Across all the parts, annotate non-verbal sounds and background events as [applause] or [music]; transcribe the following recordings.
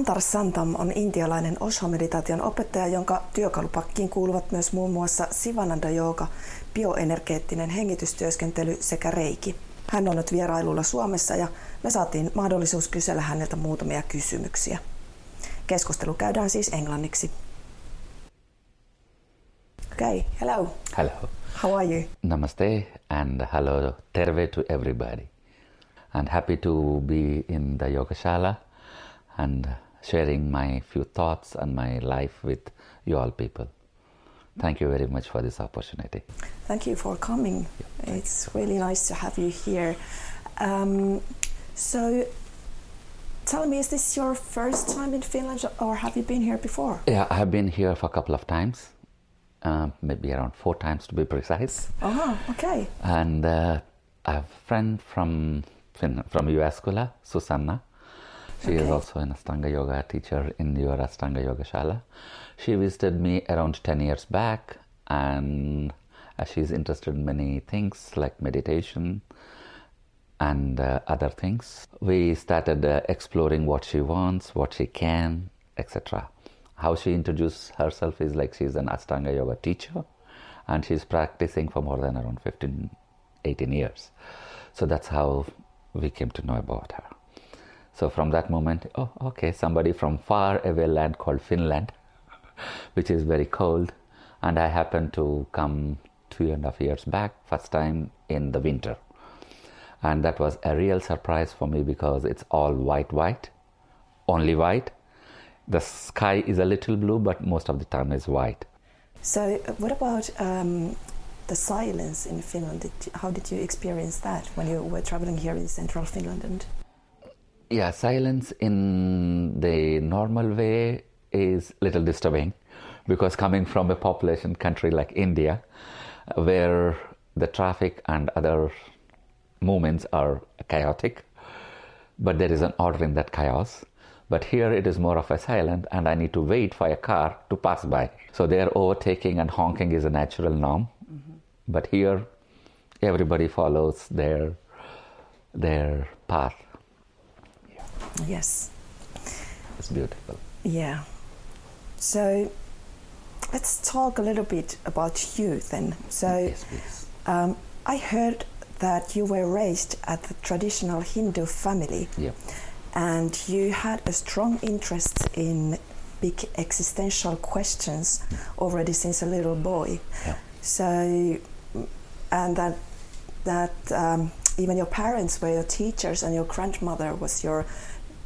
Santar Santam on intialainen Osho-meditaation opettaja, jonka työkalupakkiin kuuluvat myös muun muassa Sivananda Jooga, bioenergeettinen hengitystyöskentely sekä reiki. Hän on nyt vierailulla Suomessa ja me saatiin mahdollisuus kysellä häneltä muutamia kysymyksiä. Keskustelu käydään siis englanniksi. Okay, hello. Hello. How are you? Namaste and hello, terve to everybody. And happy to be in the Yogashala and sharing my few thoughts and my life with you all people. Thank you very much for this opportunity. Thank you for coming. It's really nice to have you here. Um, so, tell me, is this your first time in Finland or have you been here before? Yeah, I have been here for a couple of times, uh, maybe around four times to be precise. Oh, okay. And uh, I have a friend from from Jyväskylä, Susanna. She is also an Astanga Yoga teacher in your Astanga Yoga Shala. She visited me around 10 years back, and uh, she's interested in many things like meditation and uh, other things. We started uh, exploring what she wants, what she can, etc. How she introduced herself is like she's an Astanga Yoga teacher, and she's practicing for more than around 15, 18 years. So that's how we came to know about her. So from that moment, oh, okay, somebody from far away land called Finland, [laughs] which is very cold, and I happened to come two and a half years back, first time in the winter, and that was a real surprise for me because it's all white, white, only white. The sky is a little blue, but most of the time is white. So, uh, what about um, the silence in Finland? Did you, how did you experience that when you were traveling here in central Finland? And Yeah, silence in the normal way is little disturbing because coming from a population country like India, where the traffic and other movements are chaotic, but there is an order in that chaos. But here it is more of a silent, and I need to wait for a car to pass by. So their overtaking and honking is a natural norm. Mm-hmm. But here, everybody follows their their path. Yes, It's beautiful. yeah. So, let's talk a little bit about you then. So, yes, um, I heard that you were raised at the traditional Hindu family. Yeah. and you had a strong interest in big existential questions already since a little boy. Yeah. So, and that that um, even your parents were your teachers, and your grandmother was your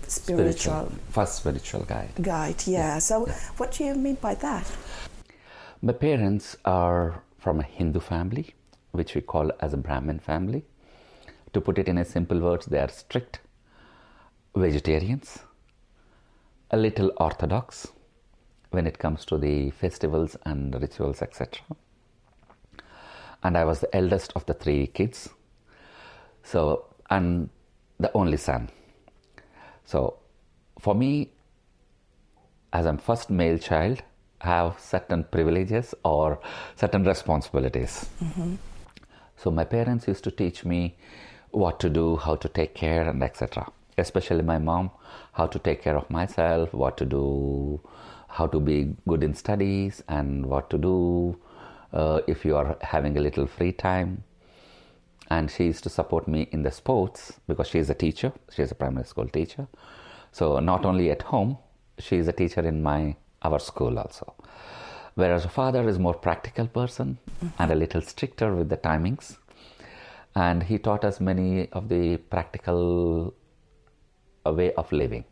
spiritual, first spiritual guide. guide. Yeah. So, what do you mean by that? My parents are from a Hindu family, which we call as a Brahmin family. To put it in a simple words, they are strict vegetarians, a little orthodox when it comes to the festivals and rituals, etc. And I was the eldest of the three kids, so and the only son. So, for me, as I'm first male child, I have certain privileges or certain responsibilities. So my parents used to teach me what to do, how to take care, and etc. Especially my mom, how to take care of myself, what to do, how to be good in studies, and what to do uh, if you are having a little free time. And she used to support me in the sports because she is a teacher. She is a primary school teacher. So not only at home, she is a teacher in my our school also. Whereas her father is more practical person and a little stricter with the timings. And he taught us many of the practical way of living,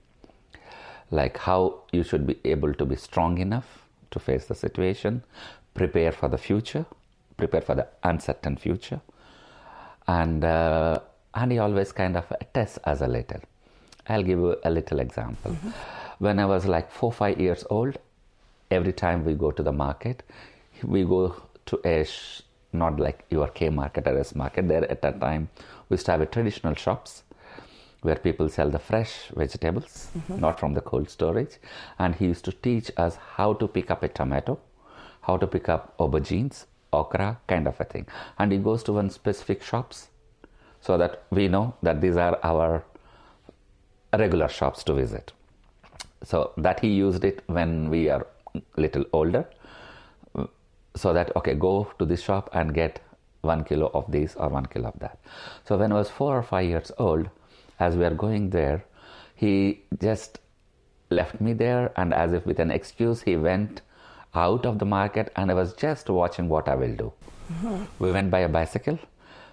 like how you should be able to be strong enough to face the situation, prepare for the future, prepare for the uncertain future, and uh, and he always kind of tests us a little. I'll give you a little example. When I was like four five years old, every time we go to the market, we go to a sh- not like your K market or S market. There at that time, we used to have a traditional shops where people sell the fresh vegetables, not from the cold storage. And he used to teach us how to pick up a tomato, how to pick up aubergines, okra, kind of a thing. And he goes to one specific shops so that we know that these are our regular shops to visit. So that he used it when we are little older. So that okay, go to this shop and get one kilo of this or one kilo of that. So when I was four or five years old, as we are going there, he just left me there and as if with an excuse he went out of the market and I was just watching what I will do. Mm-hmm. We went by a bicycle.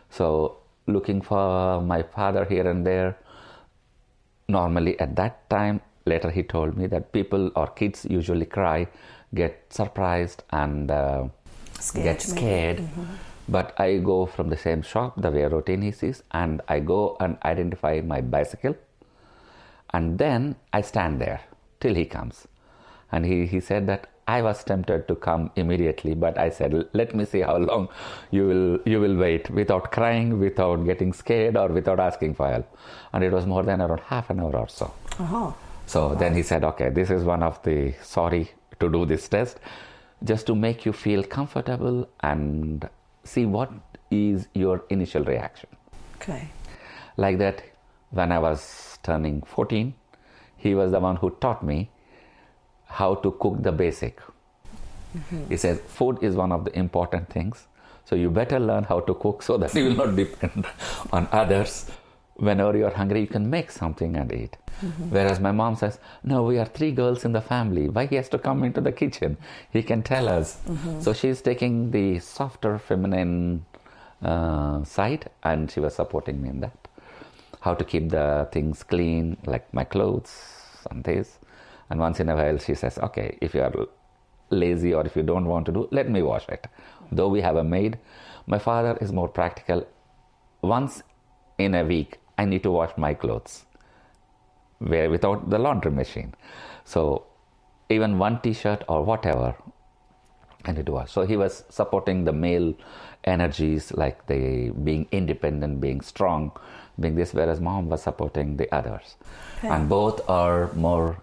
So looking for my father here and there. Normally at that time, later he told me that people or kids usually cry, get surprised and uh, scared, get scared. Mm-hmm. But I go from the same shop, the way routine he sees, and I go and identify my bicycle. And then I stand there till he comes. And he, he said that I was tempted to come immediately, but I said, "Let me see how long you will you will wait without crying, without getting scared, or without asking for help." And it was more than around half an hour or so. Uh-huh. So wow. then he said, "Okay, this is one of the sorry to do this test, just to make you feel comfortable and see what is your initial reaction." Okay. Like that, when I was turning 14, he was the one who taught me how to cook the basic. Mm-hmm. He says food is one of the important things. So you better learn how to cook so that [laughs] you will not depend on others. Whenever you are hungry, you can make something and eat. Mm-hmm. Whereas my mom says, No, we are three girls in the family. Why he has to come into the kitchen? He can tell us. Mm-hmm. So she's taking the softer feminine uh, side and she was supporting me in that. How to keep the things clean, like my clothes and this. And once in a while, she says, Okay, if you are lazy or if you don't want to do, let me wash it. Though we have a maid, my father is more practical. Once in a week, I need to wash my clothes where without the laundry machine. So even one t-shirt or whatever, I need to wash. So he was supporting the male energies like the being independent, being strong, being this, whereas mom was supporting the others. Okay. And both are more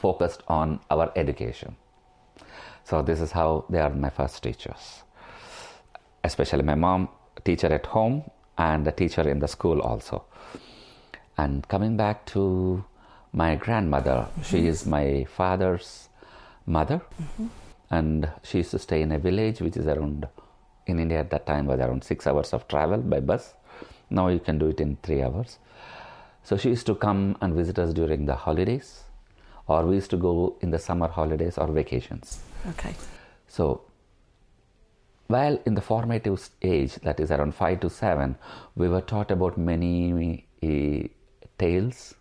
focused on our education. So this is how they are my first teachers. Especially my mom, teacher at home and a teacher in the school also. And coming back to my grandmother, mm-hmm. she is my father's mother. Mm-hmm. And she used to stay in a village which is around, in India at that time, was around six hours of travel by bus. Now you can do it in three hours. So she used to come and visit us during the holidays or we used to go in the summer holidays or vacations. Okay. So, while in the formative age, that is around five to seven, we were taught about many uh, tales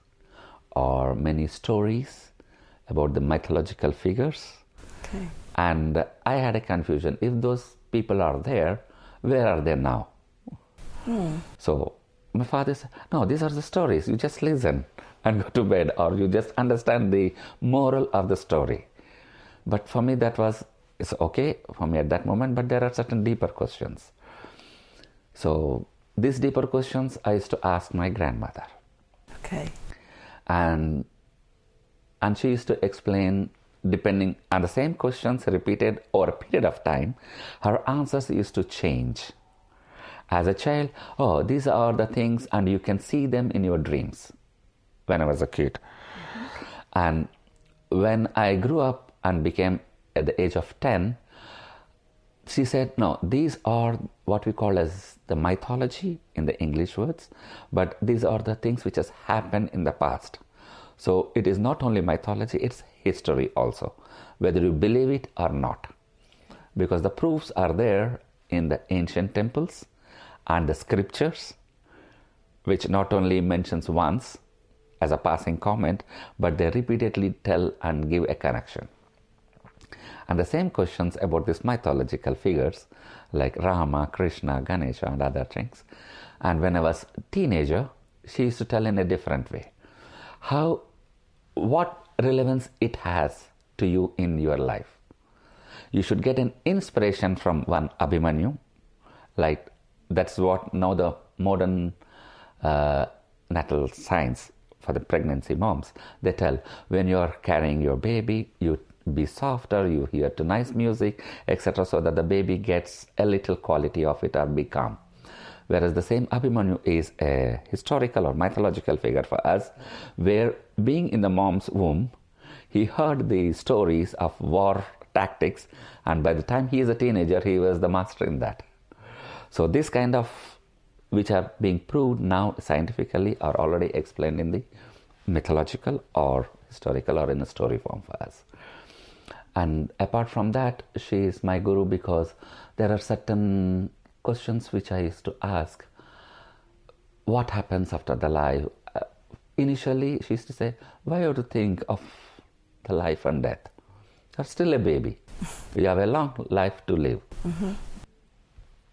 or many stories about the mythological figures. Okay. And I had a confusion if those people are there, where are they now? Hmm. So my father said, No, these are the stories, you just listen and go to bed, or you just understand the moral of the story. But for me, that was it's okay for me at that moment, but there are certain deeper questions. So, these deeper questions I used to ask my grandmother. Okay. And and she used to explain depending on the same questions repeated over a period of time, her answers used to change. As a child, oh, these are the things, and you can see them in your dreams when I was a kid. And when I grew up and became at the age of 10, she said, No, these are what we call as the mythology in the English words, but these are the things which has happened in the past. So it is not only mythology, it's history also, whether you believe it or not. Because the proofs are there in the ancient temples and the scriptures, which not only mentions once, as a passing comment, but they repeatedly tell and give a connection. And the same questions about these mythological figures like Rama, Krishna, Ganesha, and other things. And when I was teenager, she used to tell in a different way how what relevance it has to you in your life. You should get an inspiration from one Abhimanyu, like that's what now the modern uh, natal science for the pregnancy moms. They tell when you are carrying your baby, you be softer, you hear to nice music, etc., so that the baby gets a little quality of it or be calm. Whereas the same Abhimanyu is a historical or mythological figure for us, where being in the mom's womb, he heard the stories of war tactics, and by the time he is a teenager, he was the master in that. So, this kind of which are being proved now scientifically are already explained in the mythological or historical or in a story form for us. And apart from that, she is my guru because there are certain questions which I used to ask. What happens after the life? Uh, initially, she used to say, Why do you think of the life and death? You're still a baby. you have a long life to live. Mm-hmm.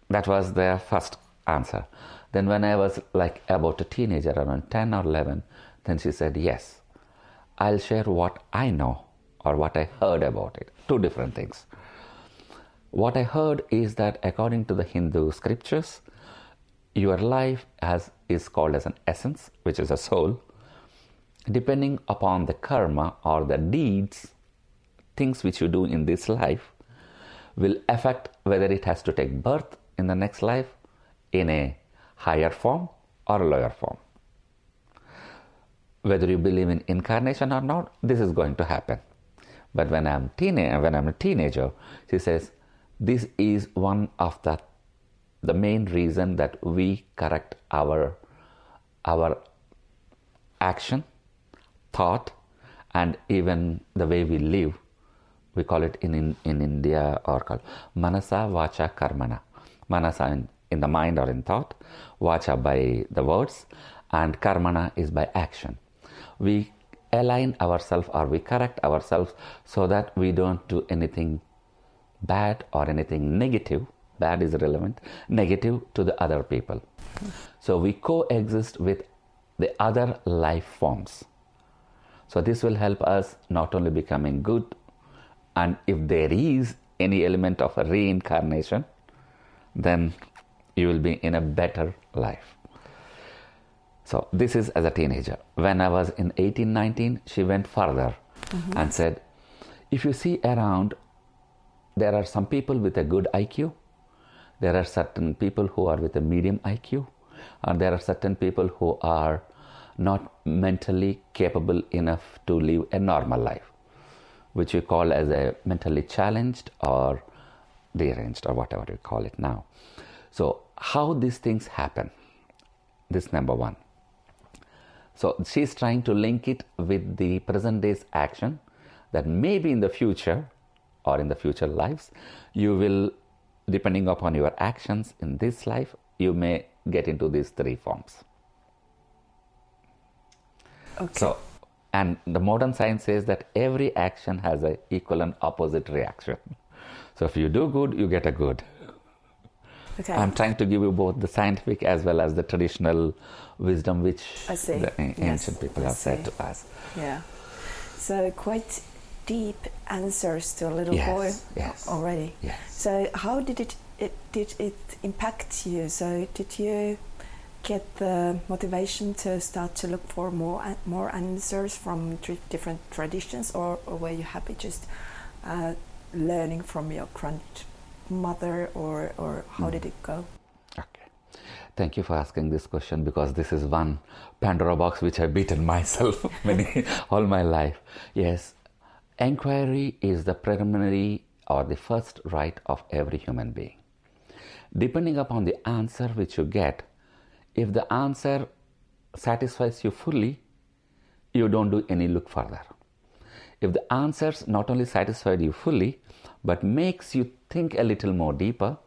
That was their first answer. Then, when I was like about a teenager, around 10 or 11, then she said, Yes, I'll share what I know or what I heard about it. Two different things. What I heard is that according to the Hindu scriptures, your life is called as an essence, which is a soul. Depending upon the karma or the deeds, things which you do in this life will affect whether it has to take birth in the next life in a higher form or lower form. Whether you believe in incarnation or not, this is going to happen. But when I'm when I'm a teenager, she says, this is one of the the main reason that we correct our our action, thought, and even the way we live. We call it in, in, in India or called manasa vacha karmana. Manasa in, the mind or in thought, vacha by the words, and karmana is by action. We align ourselves or we correct ourselves so that we don't do anything bad or anything negative. Bad is relevant, negative to the other people. So we coexist with the other life forms. So this will help us not only becoming good, and if there is any element of reincarnation, then you will be in a better life. So this is as a teenager. When I was in 18, 19, she went further mm-hmm. and said, if you see around, there are some people with a good IQ, there are certain people who are with a medium IQ, and there are certain people who are not mentally capable enough to live a normal life, which we call as a mentally challenged or deranged or whatever we call it now. So, how these things happen? This number one. So, she's trying to link it with the present day's action that maybe in the future or in the future lives, you will, depending upon your actions in this life, you may get into these three forms. Okay. So, and the modern science says that every action has a equal and opposite reaction. So if you do good, you get a good. Okay. I'm trying to give you both the scientific as well as the traditional wisdom which the ancient yes, people have said to us. Yeah. So quite deep answers to a little yes, boy yes, already. Yes. So how did it, it did it impact you? So did you get the motivation to start to look for more more answers from different traditions, or, or were you happy just uh, learning from your grandmother, or or how mm. did it go? Okay, thank you for asking this question because this is one Pandora box which I've beaten myself [laughs] many all my life. Yes, inquiry is the preliminary or the first right of every human being. Depending upon the answer which you get, if the answer satisfies you fully, you don't do any look further. If the answers not only satisfied you fully, but makes you think a little more deeper,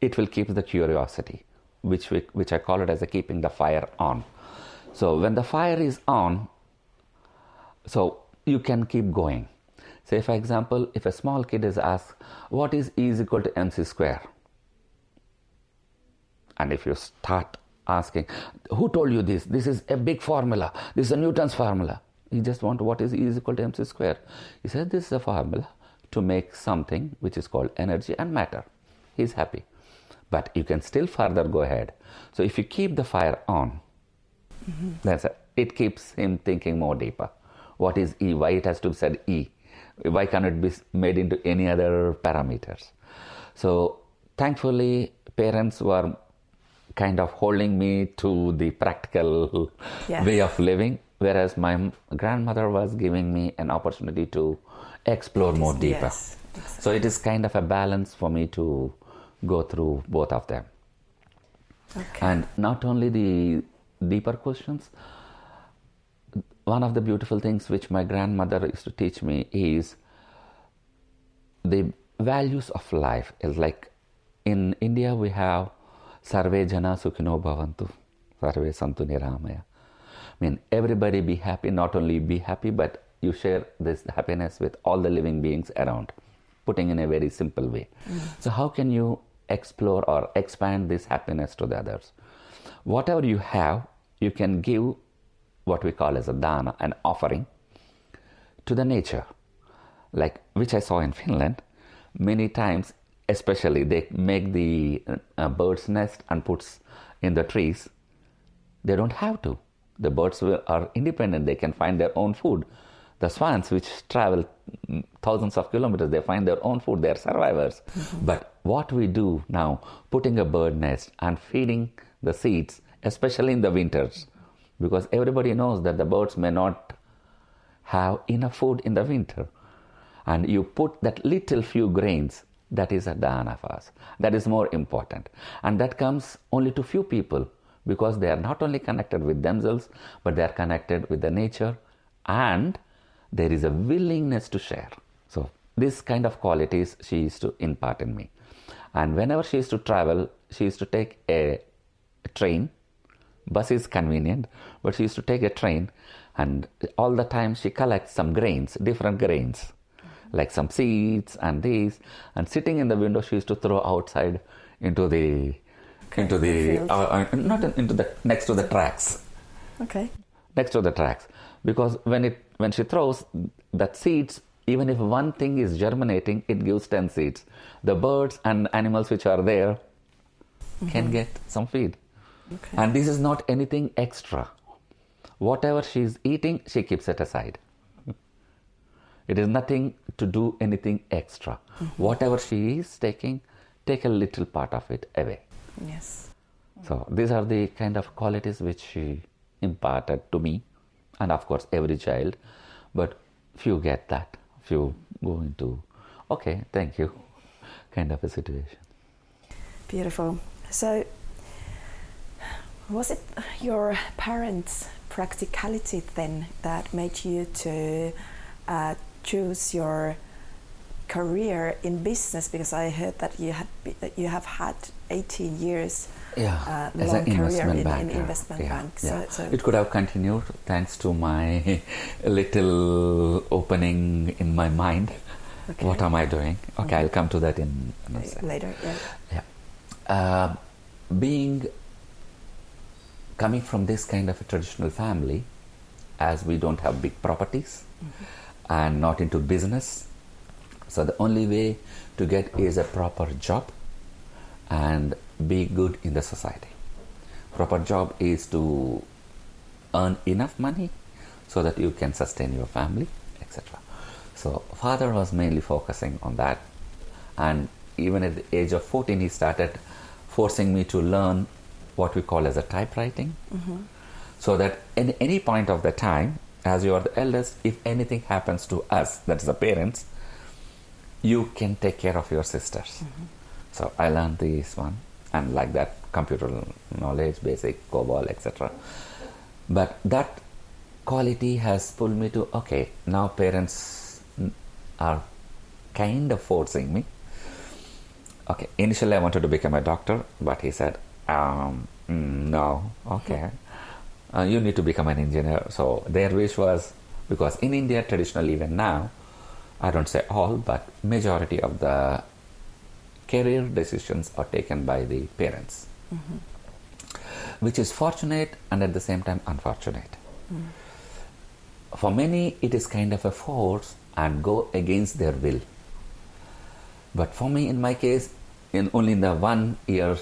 it will keep the curiosity, which, we, which I call it as a keeping the fire on. So when the fire is on, so you can keep going. Say, for example, if a small kid is asked, What is E is equal to mc square? And if you start asking, Who told you this? This is a big formula. This is a Newton's formula. He just want what is E is equal to mc square. He said this is a formula to make something which is called energy and matter. He's happy. But you can still further go ahead. So if you keep the fire on, mm-hmm. that's a, it keeps him thinking more deeper. What is E? Why it has to be said E? Why can't it be made into any other parameters? So thankfully, parents were kind of holding me to the practical yes. way of living whereas my grandmother was giving me an opportunity to explore more deeper. Yes, exactly. So it is kind of a balance for me to go through both of them. Okay. And not only the deeper questions, one of the beautiful things which my grandmother used to teach me is the values of life. Is like in India we have Sarve Jana Sukhino Bhavantu, Sarve Santu Niramaya. I mean, everybody be happy, not only be happy, but you share this happiness with all the living beings around, putting in a very simple way. So, how can you explore or expand this happiness to the others? Whatever you have, you can give what we call as a dana, an offering, to the nature, like which I saw in Finland. Many times, especially, they make the uh, bird's nest and puts in the trees. They don't have to. The birds are independent. They can find their own food. The swans, which travel thousands of kilometers, they find their own food. They are survivors. Mm-hmm. But what we do now, putting a bird nest and feeding the seeds, especially in the winters, because everybody knows that the birds may not have enough food in the winter. And you put that little few grains, that is a dana for us. That is more important. And that comes only to few people because they are not only connected with themselves, but they are connected with the nature and there is a willingness to share. So, this kind of qualities she used to impart in me. And whenever she used to travel, she used to take a train bus is convenient but she used to take a train and all the time she collects some grains different grains like some seeds and these and sitting in the window she used to throw outside into the into the uh, uh, not in- into the next to the tracks. Okay. next to the tracks. Because when it when she throws that seeds even if one thing is germinating it gives 10 seeds. The birds and animals which are there can get some feed. Okay. and this is not anything extra. Whatever she is eating she keeps it aside. [laughs] It is nothing to do anything extra. Whatever she is taking take a little part of it away Yes. so these are the kind of qualities which she imparted to me, and of course every child. But few get that. Few go into, okay, thank you, kind of a situation. Beautiful. So, was it your parents' practicality then that made you to uh, choose your career in business? Because I heard that you had that you have had 18 years Yeah, uh, as long an career investment in, in investment yeah, bank. So, yeah. so It could have continued thanks to my [laughs] little opening in my mind. Okay. What am I doing? Okay, I'll come to that in, in a later, yeah. Yeah. Uh, being coming from this kind of a traditional family, as we don't have big properties and not into business, so the only way to get is a proper job and be good in the society. Proper job is to earn enough money so that you can sustain your family, etc. So father was mainly focusing on that, and even at the age of 14, he started forcing me to learn what we call as a typewriting, mm-hmm. so that in any point of the time, as you are the eldest, if anything happens to us, that is the parents, you can take care of your sisters. So I learned this one, and like that, computer knowledge, basic, COBOL, etc. But that quality has pulled me to okay, now parents are kind of forcing me. Okay, initially I wanted to become a doctor, but he said, um, no, okay, [laughs] uh, you need to become an engineer. So their wish was because in India, traditionally, even now, I don't say all, but majority of the career decisions are taken by the parents, which is fortunate and at the same time unfortunate. For many, it is kind of a force and go against their will. But for me, in my case, in only in the one year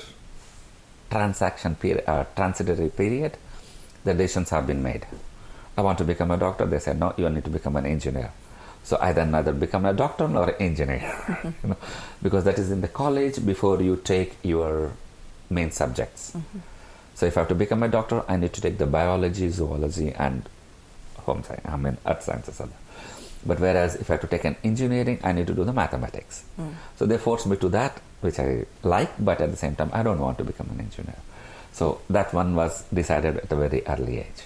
transaction period, uh, transitory period, the decisions have been made. I want to become a doctor. They said, no, you need to become an engineer. So I then either become a doctor or an engineer, [laughs] you know, because that is in the college before you take your main subjects. So if I have to become a doctor, I need to take the biology, zoology, and home science, I mean earth sciences. But whereas if I have to take an engineering, I need to do the mathematics. Mm. So they forced me to that, which I like, but at the same time, I don't want to become an engineer. So that one was decided at a very early age.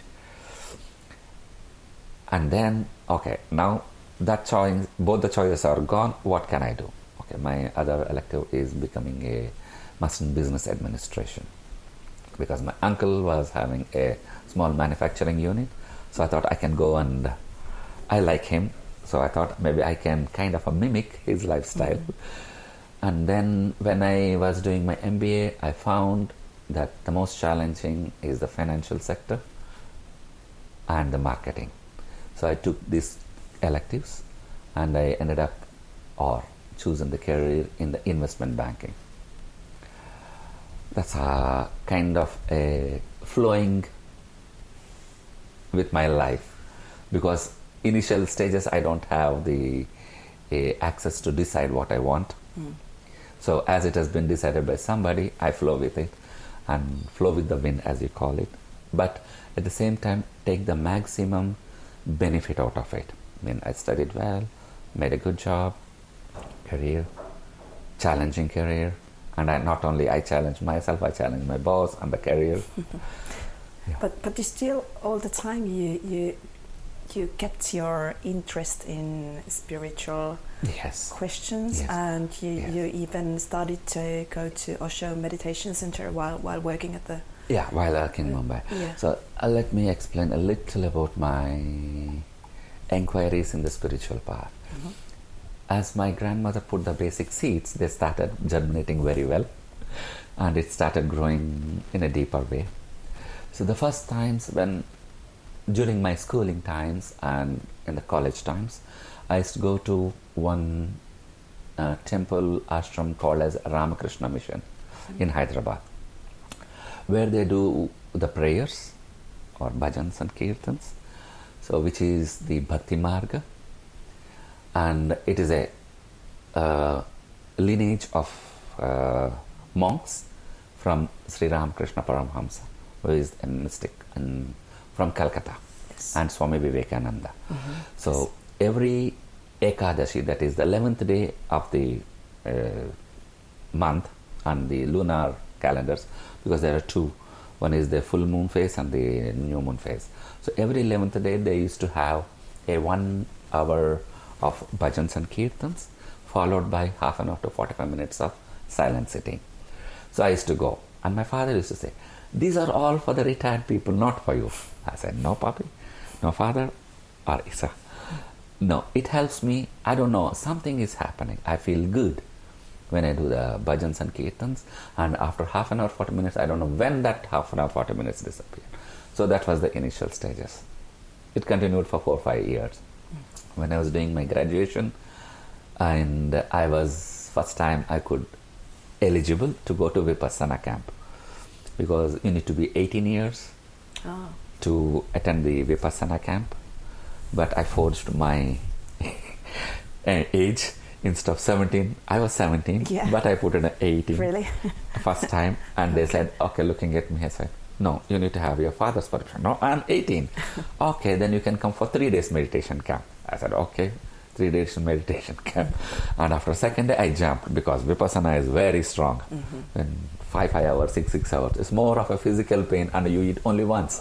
And then, okay, now that choice, both the choices are gone. What can I do? Okay, my other elective is becoming a master in business administration because my uncle was having a small manufacturing unit. So I thought I can go and I like him. So I thought maybe I can kind of mimic his lifestyle. Mm-hmm. And then when I was doing my MBA, I found that the most challenging is the financial sector and the marketing. So I took these electives and I ended up or choosing the career in the investment banking. That's a kind of a flowing with my life because initial stages I don't have the access to decide what I want. Mm. So as it has been decided by somebody, I flow with it and flow with the wind as you call it. But at the same time, take the maximum benefit out of it. I mean, I studied well, made a good job, career, challenging career, and I, not only I challenge myself, I challenge my boss and the career. [laughs] yeah. But but you still all the time you you you kept your interest in spiritual yes. questions yes. and you, yes. you even started to go to Osho Meditation Center while, while working at the yeah while working in Mumbai yeah. so uh, let me explain a little about my inquiries in the spiritual path. Mm-hmm. as my grandmother put the basic seeds they started germinating very well and it started growing in a deeper way. So the first times when during my schooling times and in the college times, I used to go to one uh, temple ashram called as Ramakrishna Mission in Hyderabad, where they do the prayers or bhajans and kirtans, so which is the Bhakti Marga, and it is a uh, lineage of uh, monks from Sri Ramakrishna Paramhamsa, who is a mystic and from Calcutta yes. and Swami Vivekananda. Mm-hmm. So yes. every Ekadashi, that is the 11th day of the uh, month on the lunar calendars, because there are two one is the full moon phase and the new moon phase. So every 11th day they used to have a one hour of bhajans and kirtans, followed by half an hour to 45 minutes of silent sitting. So I used to go, and my father used to say, These are all for the retired people, not for you. I said, No, Papi, no father or Isa. No, it helps me. I don't know, something is happening. I feel good when I do the bhajans and kirtans, and after half an hour, 40 minutes, I don't know when that half an hour, 40 minutes disappeared. So that was the initial stages. It continued for four or five years. When I was doing my graduation, and I was first time I could eligible to go to Vipassana camp because you need to be 18 years. Oh to attend the Vipassana camp, but I forged my [laughs] age instead of 17. I was 17, yeah. but I put in 18. Really? first time, [laughs] and okay. they said, okay, looking at me, I said, no, you need to have your father's permission. No, I'm 18. [laughs] okay, then you can come for three days meditation camp. I said, okay, three days meditation [laughs] camp. And after second day, I jumped because Vipassana is very strong. Mm-hmm. And five, five hours, six, six hours. It's more of a physical pain, and you eat only once.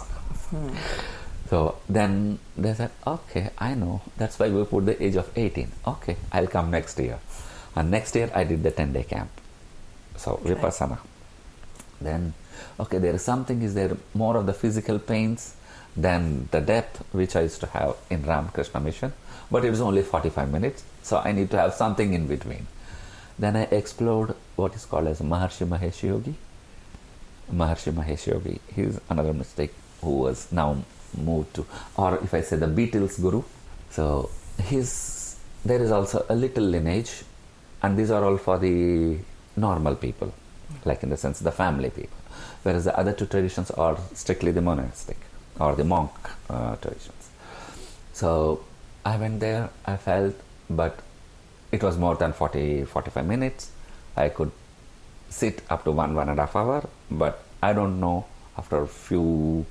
Hmm. So then they said, okay, I know. That's why we put the age of 18. Okay, I'll come next year. And next year I did the 10 day camp. So okay. Vipassana. Then, okay, there is something, is there more of the physical pains than the depth which I used to have in Ramakrishna Mission. But it was only 45 minutes, so I need to have something in between. Then I explored what is called as Maharishi Mahesh Yogi. Maharishi Mahesh Yogi, he is another mistake who was now moved to, or if I say the Beatles guru. So his there is also a little lineage, and these are all for the normal people, like in the sense the family people, whereas the other two traditions are strictly the monastic or the monk uh, traditions. So I went there, I felt, but it was more than 40 45 minutes. I could sit up to one one and a half hour, but I don't know after a few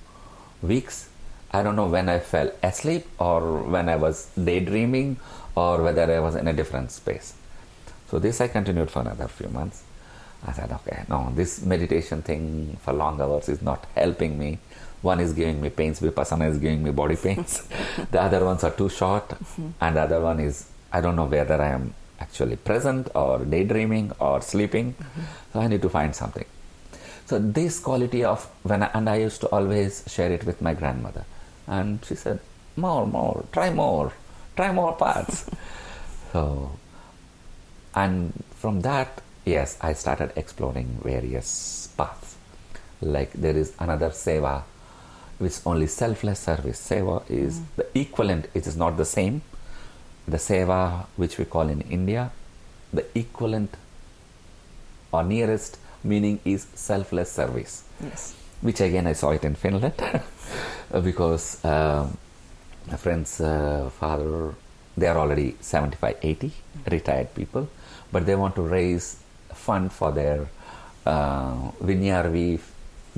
weeks, I don't know when I fell asleep or when I was daydreaming or whether I was in a different space. So this I continued for another few months. I said, okay, no, this meditation thing for long hours is not helping me. One is giving me pains, Vipassana is giving me body pains. [laughs] the other ones are too short, mm-hmm. and the other one is, I don't know whether I am actually present or daydreaming or sleeping. Mm-hmm. So I need to find something. So this quality of when I, and I used to always share it with my grandmother, and she said, more, more, try more, try more parts. [laughs] so, and from that yes, I started exploring various paths. Like there is another seva, which only selfless service. Seva is mm. the equivalent, it is not the same. The seva, which we call in India, the equivalent or nearest meaning is selfless service. Yes. Which again I saw it in Finland [laughs] because um, my friend's uh, father, they are already 75, 80, mm. retired people, but they want to raise fund for their uh, Viinijärvi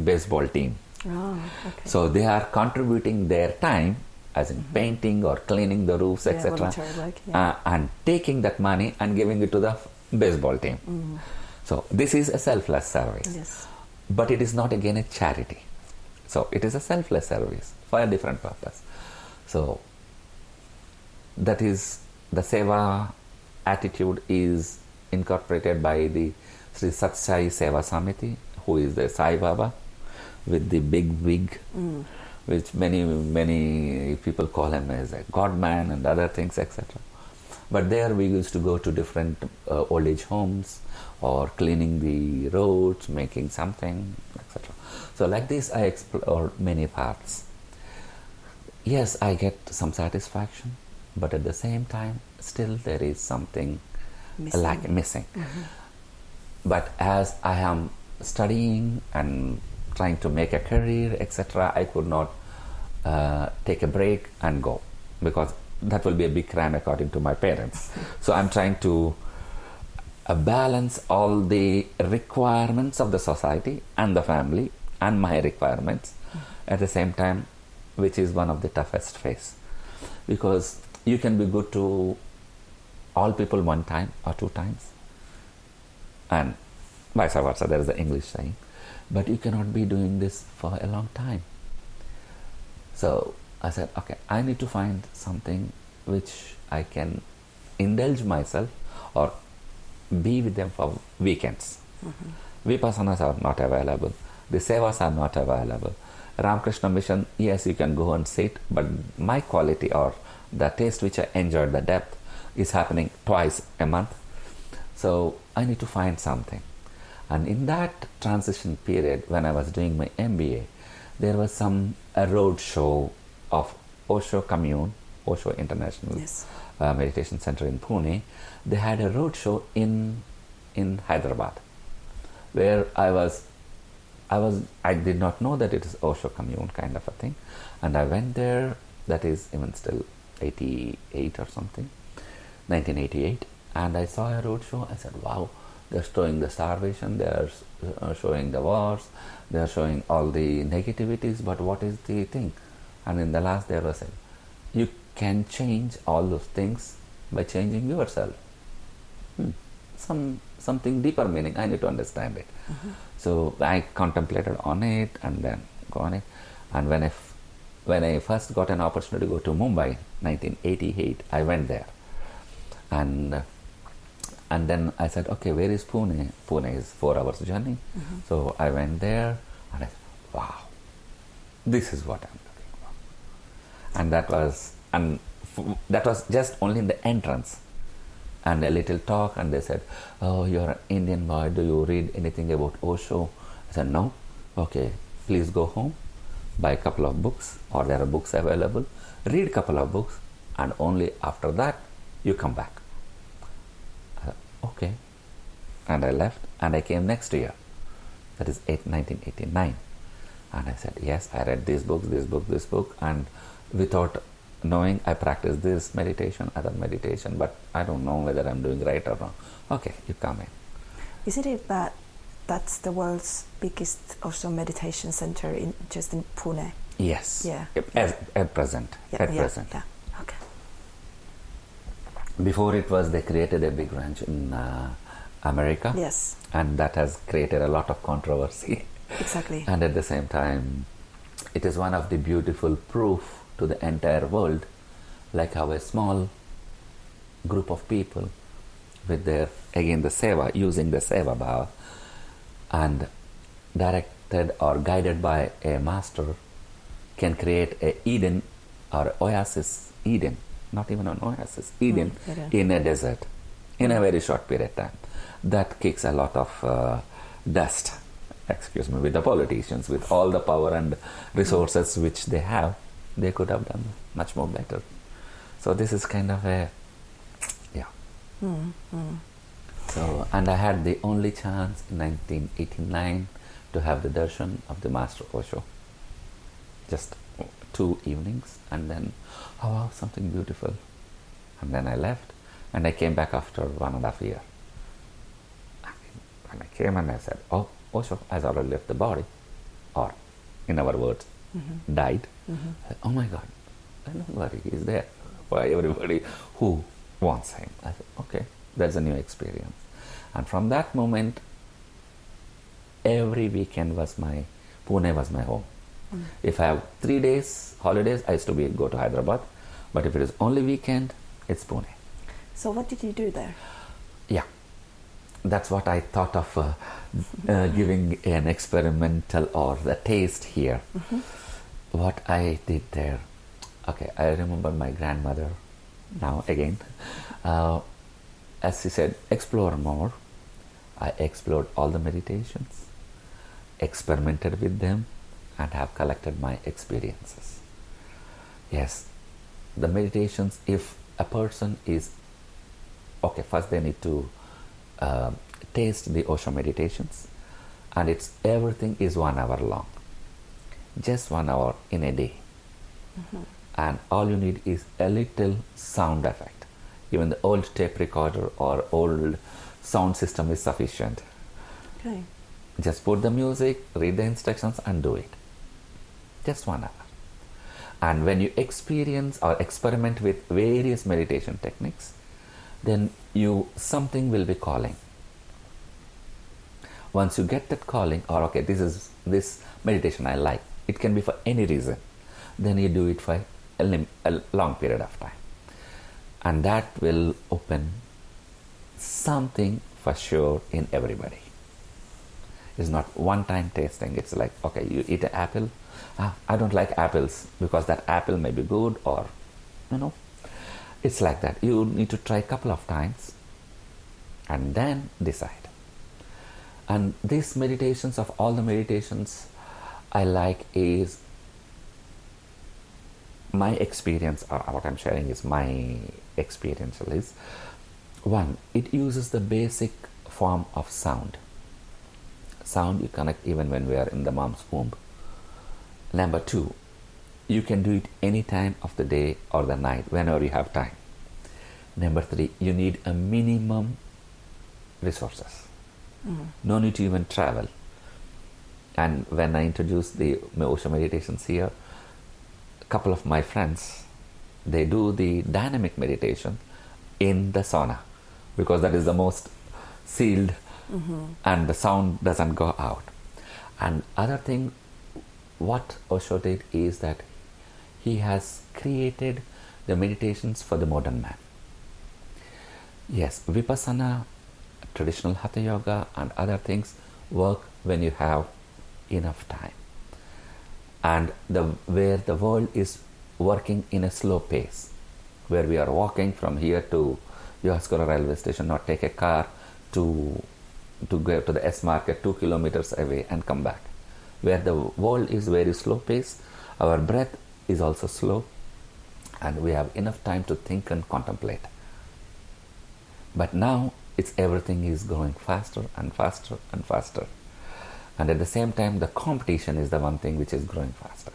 baseball team. Oh, okay. So they are contributing their time as in mm-hmm. painting or cleaning the roofs, yeah, etc., like, yeah. uh, and taking that money and giving it to the baseball team. Mm. So this is a selfless service, yes. but it is not again a charity. So it is a selfless service for a different purpose. So that is the seva attitude is incorporated by the Sri Sathya Sai Seva Samiti, who is the Sai Baba with the big wig, mm. which many many people call him as a God man and other things, etc. But there we used to go to different uh, old age homes or cleaning the roads, making something, etc. So like this, I explore many parts. Yes, I get some satisfaction, but at the same time, still there is something missing. lack missing. Mm-hmm. But as I am studying and trying to make a career, etc., I could not uh, take a break and go because that will be a big crime according to my parents. [laughs] so I'm trying to uh, balance all the requirements of the society and the family and my requirements mm-hmm. at the same time, which is one of the toughest phase because you can be good to all people one time or two times. And vice versa, there is the English saying. But you cannot be doing this for a long time. So I said, okay, I need to find something which I can indulge myself or be with them for weekends. Mm-hmm. Vipassanas are not available. The sevas are not available. Ramakrishna Mission, yes, you can go and sit, but my quality or the taste which I enjoyed, the depth, is happening twice a month. So I need to find something. And in that transition period, when I was doing my MBA, there was some a road show of Osho Commune, Osho International yes. uh, Meditation Center in Pune. They had a road show in in Hyderabad, where I was, I was, I did not know that it is Osho Commune kind of a thing, and I went there. That is even still 88 or something 1988 and I saw a road show. I said, wow, they're showing the starvation, they're uh, showing the wars, they're showing all the negativities, but what is the thing? And in the last, they were saying, you can change all those things by changing yourself. Hmm. Some something deeper meaning. I need to understand it. Mm-hmm. So I contemplated on it and then go on it. And when I f- when I first got an opportunity to go to Mumbai, 1988, I went there and and then I said, okay, where is Pune? Pune is four hours journey. Mm-hmm. So I went there and I said, wow, this is what I'm looking for. And that was and f- that was just only in the entrance and a little talk and they said, oh, you're an Indian boy. Do you read anything about Osho? I said, no. Okay, please go home, buy a couple of books or there are books available, read a couple of books and only after that you come back. I said, okay. And I left and I came next year. That is 8, 1989. And I said, yes, I read this book, this book, this book. And without knowing, I practice this meditation, other meditation, but I don't know whether I'm doing right or wrong. Okay, you come in. Isn't it that that's the world's biggest Osho meditation center in just in Pune? Yes. Yeah. At, at present. Yeah, at yeah, present. Yeah. Before it was, they created a big ranch in uh, America. Yes. And that has created a lot of controversy. Exactly. [laughs] and at the same time, it is one of the beautiful proof to the entire world, like how a small group of people with their, again, the seva, using the seva bhava, and directed or guided by a master can create a Eden or oasis Eden, not even an oasis, Eden Eden. in a desert in a very short period of time. That kicks a lot of uh, dust, excuse me, with the politicians, with all the power and resources which they have, they could have done much more better. So this is kind of a, yeah. Mm, mm. So, and I had the only chance in 1989 to have the darshan of the Master Osho. Just two evenings, and then, oh wow, something beautiful. And then I left, and I came back after one and a half year. And I came and I said, oh, Osho has already left the body, or in our words, Mhm. died. Mhm. Oh my God, don't worry, he's there. Why everybody who wants him? I said, okay, that's a new experience. And from that moment, every weekend was my, Pune was my home. Mm. If I have three days holidays, I used to be go to Hyderabad. But if it is only weekend, it's Pune. So what did you do there? Yeah, that's what I thought of uh, uh, giving an experimental or the taste here. Mhm. What I did there, okay, I remember my grandmother now again. Uh, as she said, explore more. I explored all the meditations, experimented with them, and have collected my experiences. Yes, the meditations, if a person is okay, first they need to uh, taste the Osho meditations, and it's everything is one hour long, just one hour in a day, Mhm. and all you need is a little sound effect. Even the old tape recorder or old sound system is sufficient. Okay. Just put the music, read the instructions, and do it. Just one hour. And when you experience or experiment with various meditation techniques, then you something will be calling. Once you get that calling, or okay, this is this meditation I like. It can be for any reason. Then you do it for a, lim- a long period of time, and that will open something for sure in everybody. It's not one time tasting. It's like, okay, you eat an apple. Ah, I don't like apples because that apple may be good or, you know, it's like that. You need to try a couple of times and then decide. And these meditations, of all the meditations I like, is my experience, or what I'm sharing is my experiential is one, it uses the basic form of sound. Sound you connect even when we are in the mom's womb. Number two, you can do it any time of the day or the night, whenever you have time. Number three, you need a minimum resources. Mm. No need to even travel. And when I introduced the Osho meditations here, a couple of my friends, they do the dynamic meditation in the sauna because that is the most sealed Mhm. and the sound doesn't go out. And other thing, what Osho did is that he has created the meditations for the modern man. Yes, vipassana, traditional hatha yoga, and other things work when you have enough time, and the where the world is working in a slow pace, where we are walking from here to Yohaskura railway station, or take a car to to go to the S market two kilometers away and come back. Where the world is very slow pace, our breath is also slow, and we have enough time to think and contemplate. But now it's everything is going faster and faster and faster. And at the same time, the competition is the one thing which is growing faster.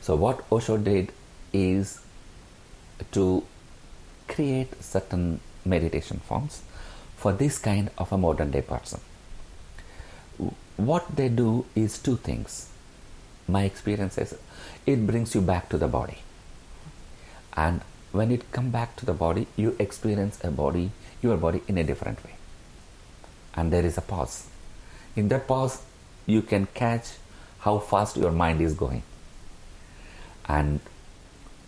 So, what Osho did is to create certain meditation forms for this kind of a modern day person. What they do is two things. my experience is it brings you back to the body. And when it come back to the body, you experience a body, your body in a different way. And there is a pause. In that pause, you can catch how fast your mind is going. And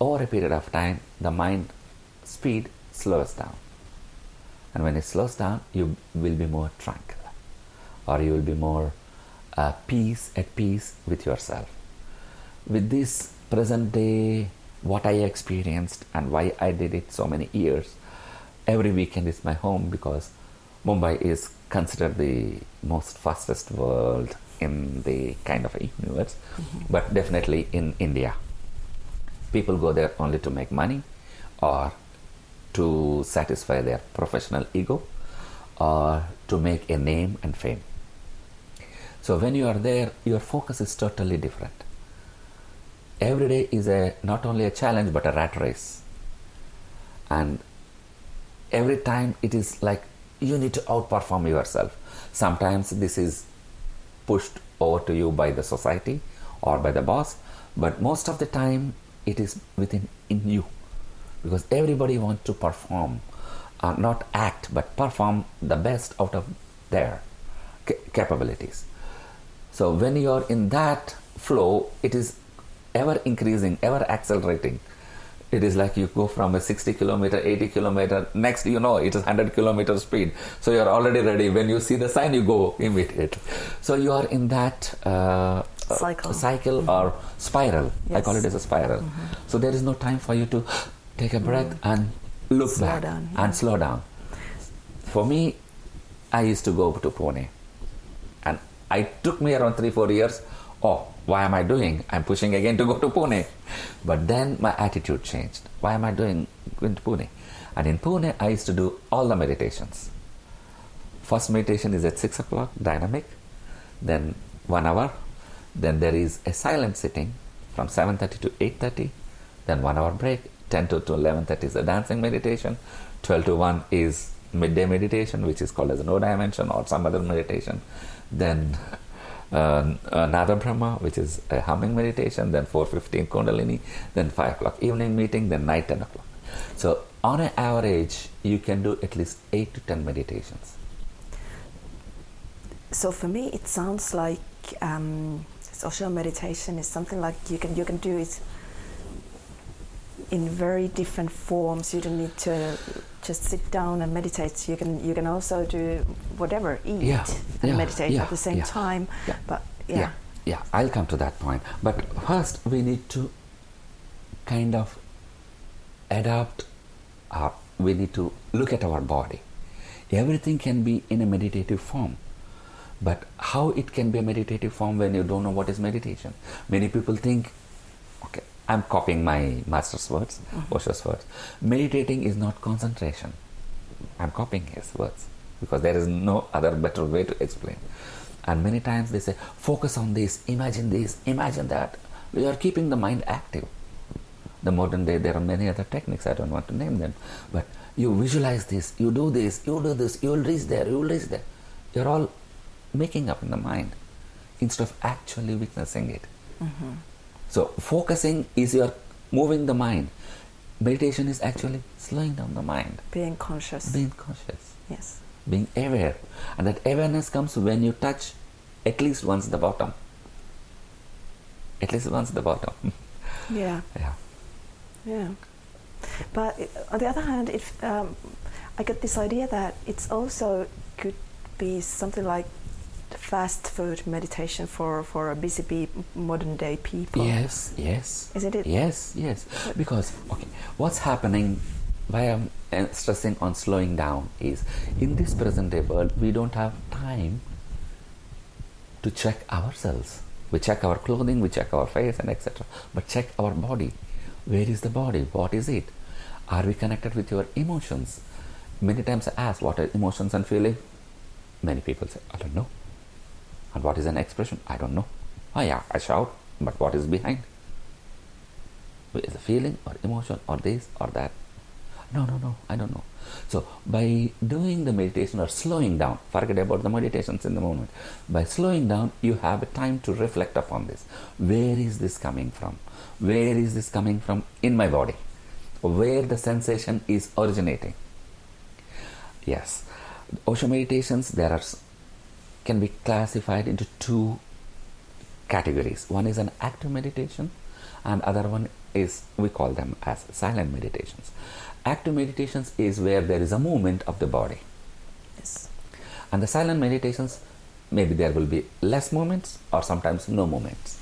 over a period of time, the mind speed slows down. And when it slows down, you will be more tranquil, or you will be more uh, peace at peace with yourself. With this present day, what I experienced and why I did it so many years, every weekend is my home because Mumbai is considered the most fastest world in the kind of universe, mm-hmm. but definitely in India. People go there only to make money or to satisfy their professional ego or to make a name and fame. So when you are there, your focus is totally different. Every day is a not only a challenge but a rat race. And every time it is like you need to outperform yourself. Sometimes this is pushed over to you by the society or by the boss, but most of the time it is within in you because everybody wants to perform, uh, not act, but perform the best out of their capabilities. So when you are in that flow, it is ever increasing, ever accelerating. It is like you go from a 60 kilometer, 80 kilometer, next you know it is 100 kilometer speed. So you are already ready. When you see the sign, you go immediately. So you are in that uh, cycle, cycle mm-hmm. or spiral. Yes. I call it as a spiral. Mm-hmm. So there is no time for you to take a breath mm. and look slow back down, yeah. and slow down. For me, I used to go to Pune I took me around three, four years. Oh, why am I doing? I'm pushing again to go to Pune. But then my attitude changed. Why am I doing going to Pune? And in Pune, I used to do all the meditations. First meditation is at six o'clock, dynamic. Then one hour. Then there is a silent sitting from 7:30 to 8:30. Then one hour break. 10 to, to 11:30 is a dancing meditation. 12 to 1 is midday meditation, which is called as no dimension or some other meditation then uh, uh, Nada Brahma, which is a humming meditation, then 4.15 Kundalini, then 5 o'clock evening meeting, then night 10 o'clock. So on an average, you can do at least 8 to 10 meditations. So for me, it sounds like um, Osho meditation is something like you can you can do it in very different forms. You don't need to just sit down and meditate. You can you can also do whatever, eat yeah, and yeah, meditate yeah, at the same time. But yeah. yeah, I'll come to that point. But first, we need to kind of adapt. Our, we need to look at our body. Everything can be in a meditative form. But how it can be a meditative form when you don't know what is meditation? Many people think, I'm copying my master's words, mm-hmm. Osho's words. Meditating is not concentration. I'm copying his words because there is no other better way to explain. And many times they say, focus on this, imagine this, imagine that. We are keeping the mind active. The modern day, there are many other techniques, I don't want to name them, but you visualize this, you do this, you do this, you will reach there, you will reach there. You're all making up in the mind instead of actually witnessing it. Mm-hmm. So focusing is your moving the mind. Meditation is actually slowing down the mind. Being conscious. Being conscious. Yes. Being aware. And that awareness comes when you touch at least once the bottom. At least once the bottom. [laughs] yeah. Yeah. Yeah. But on the other hand, if um, I get this idea that it's also could be something like fast food meditation for, for a busy bee, modern day people. Yes, yes. Isn't it? Yes, yes. Because, okay, what's happening, why I'm uh, stressing on slowing down is in this present day world, we don't have time to check ourselves. We check our clothing, we check our face, and etc. But check our body. Where is the body? What is it? Are we connected with your emotions? Many times I ask, what are emotions and feeling? Many people say, I don't know. And what is an expression? I don't know. Oh yeah, I shout, but what is behind? Is a feeling or emotion or this or that? No, no, no, I don't know. So by doing the meditation or slowing down, forget about the meditations in the moment. By slowing down, you have a time to reflect upon this. Where is this coming from? Where is this coming from in my body? Where the sensation is originating? Yes, Osho meditations there are can be classified into two categories. One is an active meditation, and other one is we call them as silent meditations. Active meditations is where there is a movement of the body. Yes. And the silent meditations, maybe there will be less movements or sometimes no movements.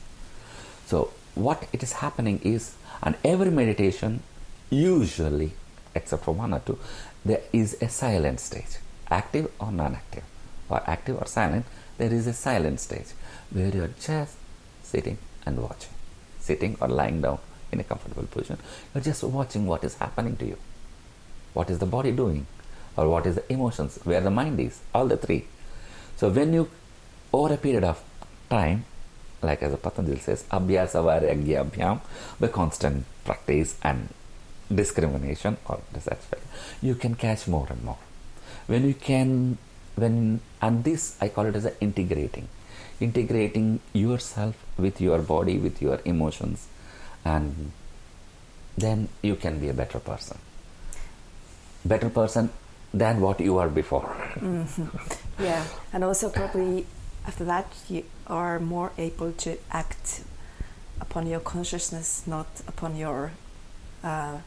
So what it is happening is, and every meditation, usually, except for one or two, there is a silent stage, active or non-active, or active or silent. There is a silent stage where you are just sitting and watching, sitting or lying down in a comfortable position. You're just watching what is happening to you. What is the body doing? Or what is the emotions? Where the mind is? All the three. So when you, over a period of time, like as Patanjali says, abhyasa vairagya by constant practice and discrimination or dissatisfaction, you can catch more and more. When you can, when, and this I call it as a integrating. Integrating yourself with your body, with your emotions, and then you can be a better person better person than what you were before mm-hmm. yeah and also probably after that you are more able to act upon your consciousness not upon your uh,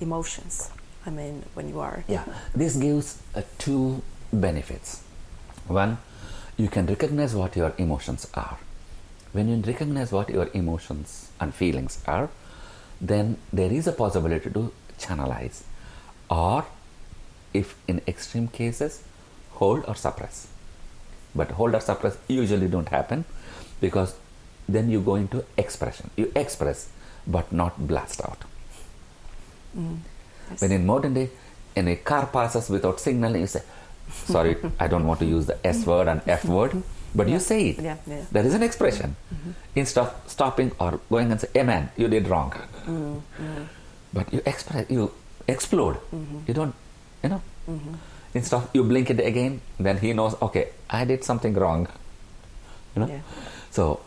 emotions i mean when you are yeah this gives uh, two benefits. One you can recognize what your emotions are. When you recognize what your emotions and feelings are, then there is a possibility to channelize or if in extreme cases hold or suppress. But hold or suppress usually don't happen because then you go into expression. You express but not blast out. Mm, when in modern day in a car passes without signaling you say sorry i don't want to use the s word and f word but yeah. you say it. Yeah, yeah. There is an expression. Mm-hmm. Instead of stopping or going and say, "Amen, you did wrong," mm-hmm. but you express, you explode. Mm-hmm. You don't, you know. Mm-hmm. Instead of you blink it again, then he knows. Okay, I did something wrong. You know. So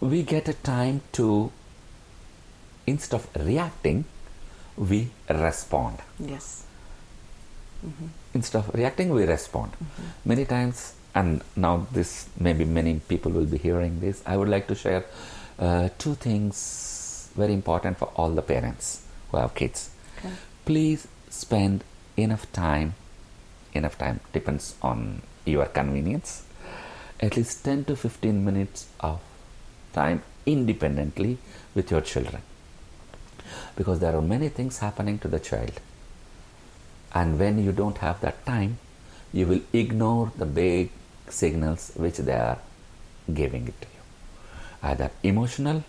we get a time to, instead of reacting, we respond. Yes. Mm-hmm. Instead of reacting, we respond. Mm-hmm. Many times and now this maybe many people will be hearing this i would like to share uh, two things very important for all the parents who have kids okay. please spend enough time enough time depends on your convenience at least 10 to 15 minutes of time independently with your children because there are many things happening to the child and when you don't have that time you will ignore the big signals which they are giving it to you, either emotional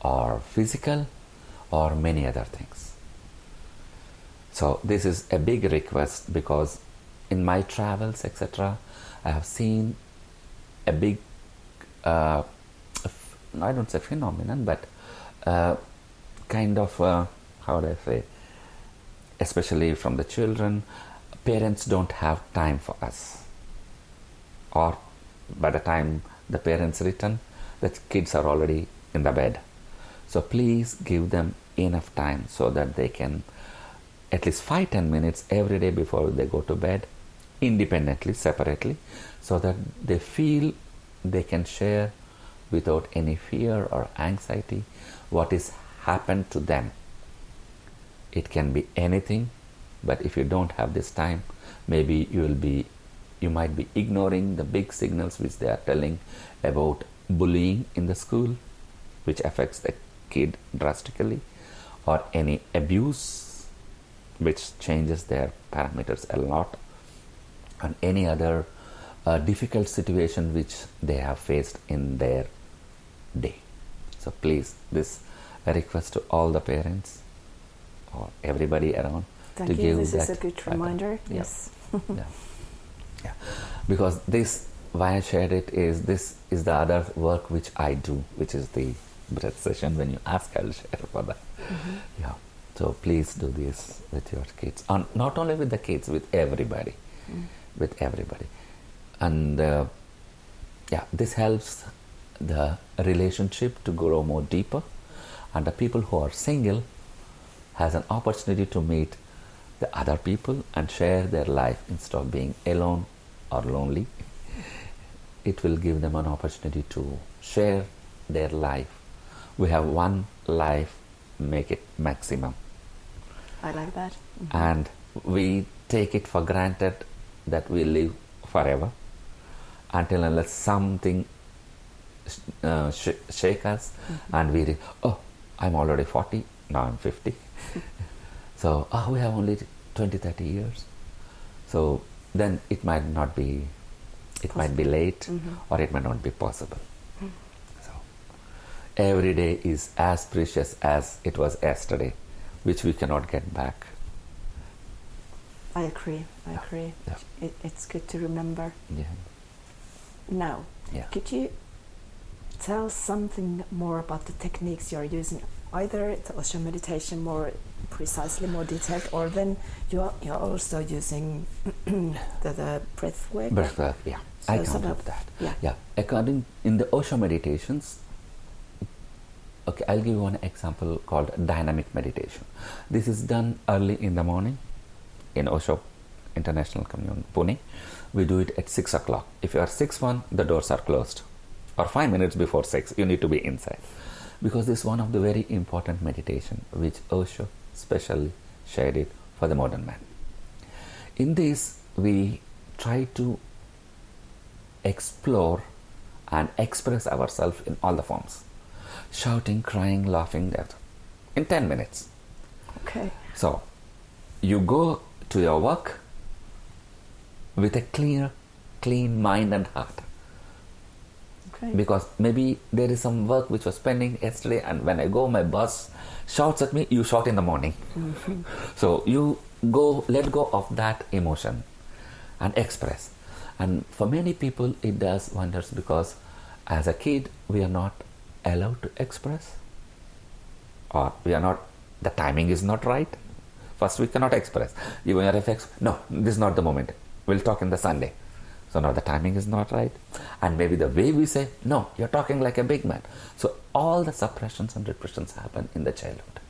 or physical or many other things. So, this is a big request because in my travels, etc., I have seen a big, uh, I don't say phenomenon, but uh, kind of, uh, how do I say, especially from the children, parents don't have time for us or by the time the parents return, the kids are already in the bed. So please give them enough time so that they can at least 5 10 minutes every day before they go to bed independently separately so that they feel they can share without any fear or anxiety what is happened to them it can be anything but if you don't have this time maybe you will be you might be ignoring the big signals which they are telling about bullying in the school, which affects the kid drastically, or any abuse which changes their parameters a lot, and any other uh, difficult situation which they have faced in their day. So please, this request to all the parents or everybody around Thank to you. give this that is a good reminder. Yes. yeah. [laughs] Yeah, because this why I shared it is this is the other work which I do, which is the breath session. When you ask, I'll share for that. Mm-hmm. Yeah, So please do this with your kids, and not only with the kids, with everybody, with everybody, and uh, yeah, this helps the relationship to grow more deeper, and the people who are single has an opportunity to meet the other people and share their life instead of being alone or lonely. It will give them an opportunity to share their life. We have one life, make it maximum. I like that. And we take it for granted that we live forever until unless something uh, sh- shake us and we think, oh, I'm already 40, now I'm 50. So, oh, we have only 20, 30 years. So then it might not be, it might be late mm-hmm. or it might not be possible. So every day is as precious as it was yesterday, which we cannot get back. I agree. I agree. Yeah. It, it's good to remember. Yeah. Now, Yeah. could you tell something more about the techniques you're using? Either the Osho meditation more precisely, more detailed, or then you are you're also using [clears throat] the, the breath work. Breath work, yeah. I So- so can't that- help that. yeah. Yeah. According in the Osho meditations, okay, I'll give you one example called dynamic meditation. This is done early in the morning in Osho International Commune, Pune. We do it at six o'clock. If you are six one, the doors are closed. Or five minutes before six, you need to be inside. Because this is one of the very important meditation which Osho specially shared it for the modern man. In this, we try to explore and express ourselves in all the forms shouting, crying, laughing, that in 10 minutes. Okay. So, you go to your work with a clear, clean mind and heart Okay. because maybe there is some work which was pending yesterday and when i go my boss shouts at me you shout in the morning. Mm-hmm. So you go let go of that emotion and express. And for many people it does wonders because as a kid we are not allowed to express or we are not the timing is not right. First we cannot express. You when you're no this is not the moment. We'll talk in the sunday so now the timing is not right. And maybe the way we say no you're talking like a big man. So all the suppressions and repressions happen in the childhood.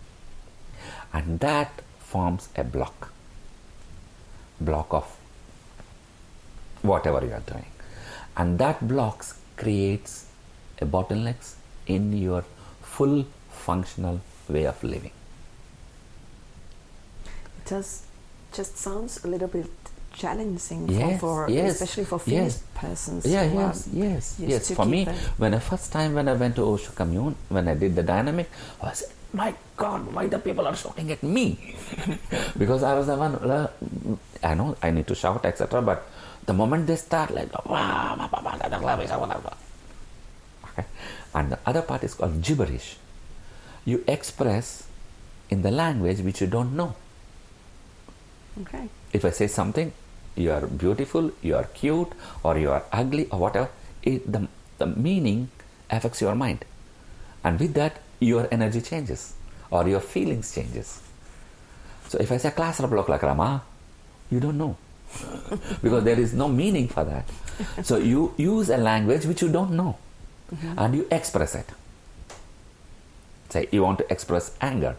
And that forms a block. Block of whatever you are doing. And that blocks creates a bottlenecks in your full functional way of living. It does just sounds a little bit challenging Yes, for, for yes, especially for Finnish yes. persons. yeah yes yes yes for me the- when the first time when i went to osho commune when i did the dynamic i said my god why the people are shouting at me [laughs] because i was the one uh, i know i need to shout etc but the moment they start like okay [laughs] and the other part is called gibberish you express in the language which you don't know Okay. if I say something, you are beautiful, you are cute, or you are ugly, or whatever, it, the, the meaning affects your mind. And with that, your energy changes, or your feelings changes. So if I say class block like Rama, you don't know. [laughs] because there is no meaning for that. so you use a language which you don't know, and you express it. Say you want to express anger.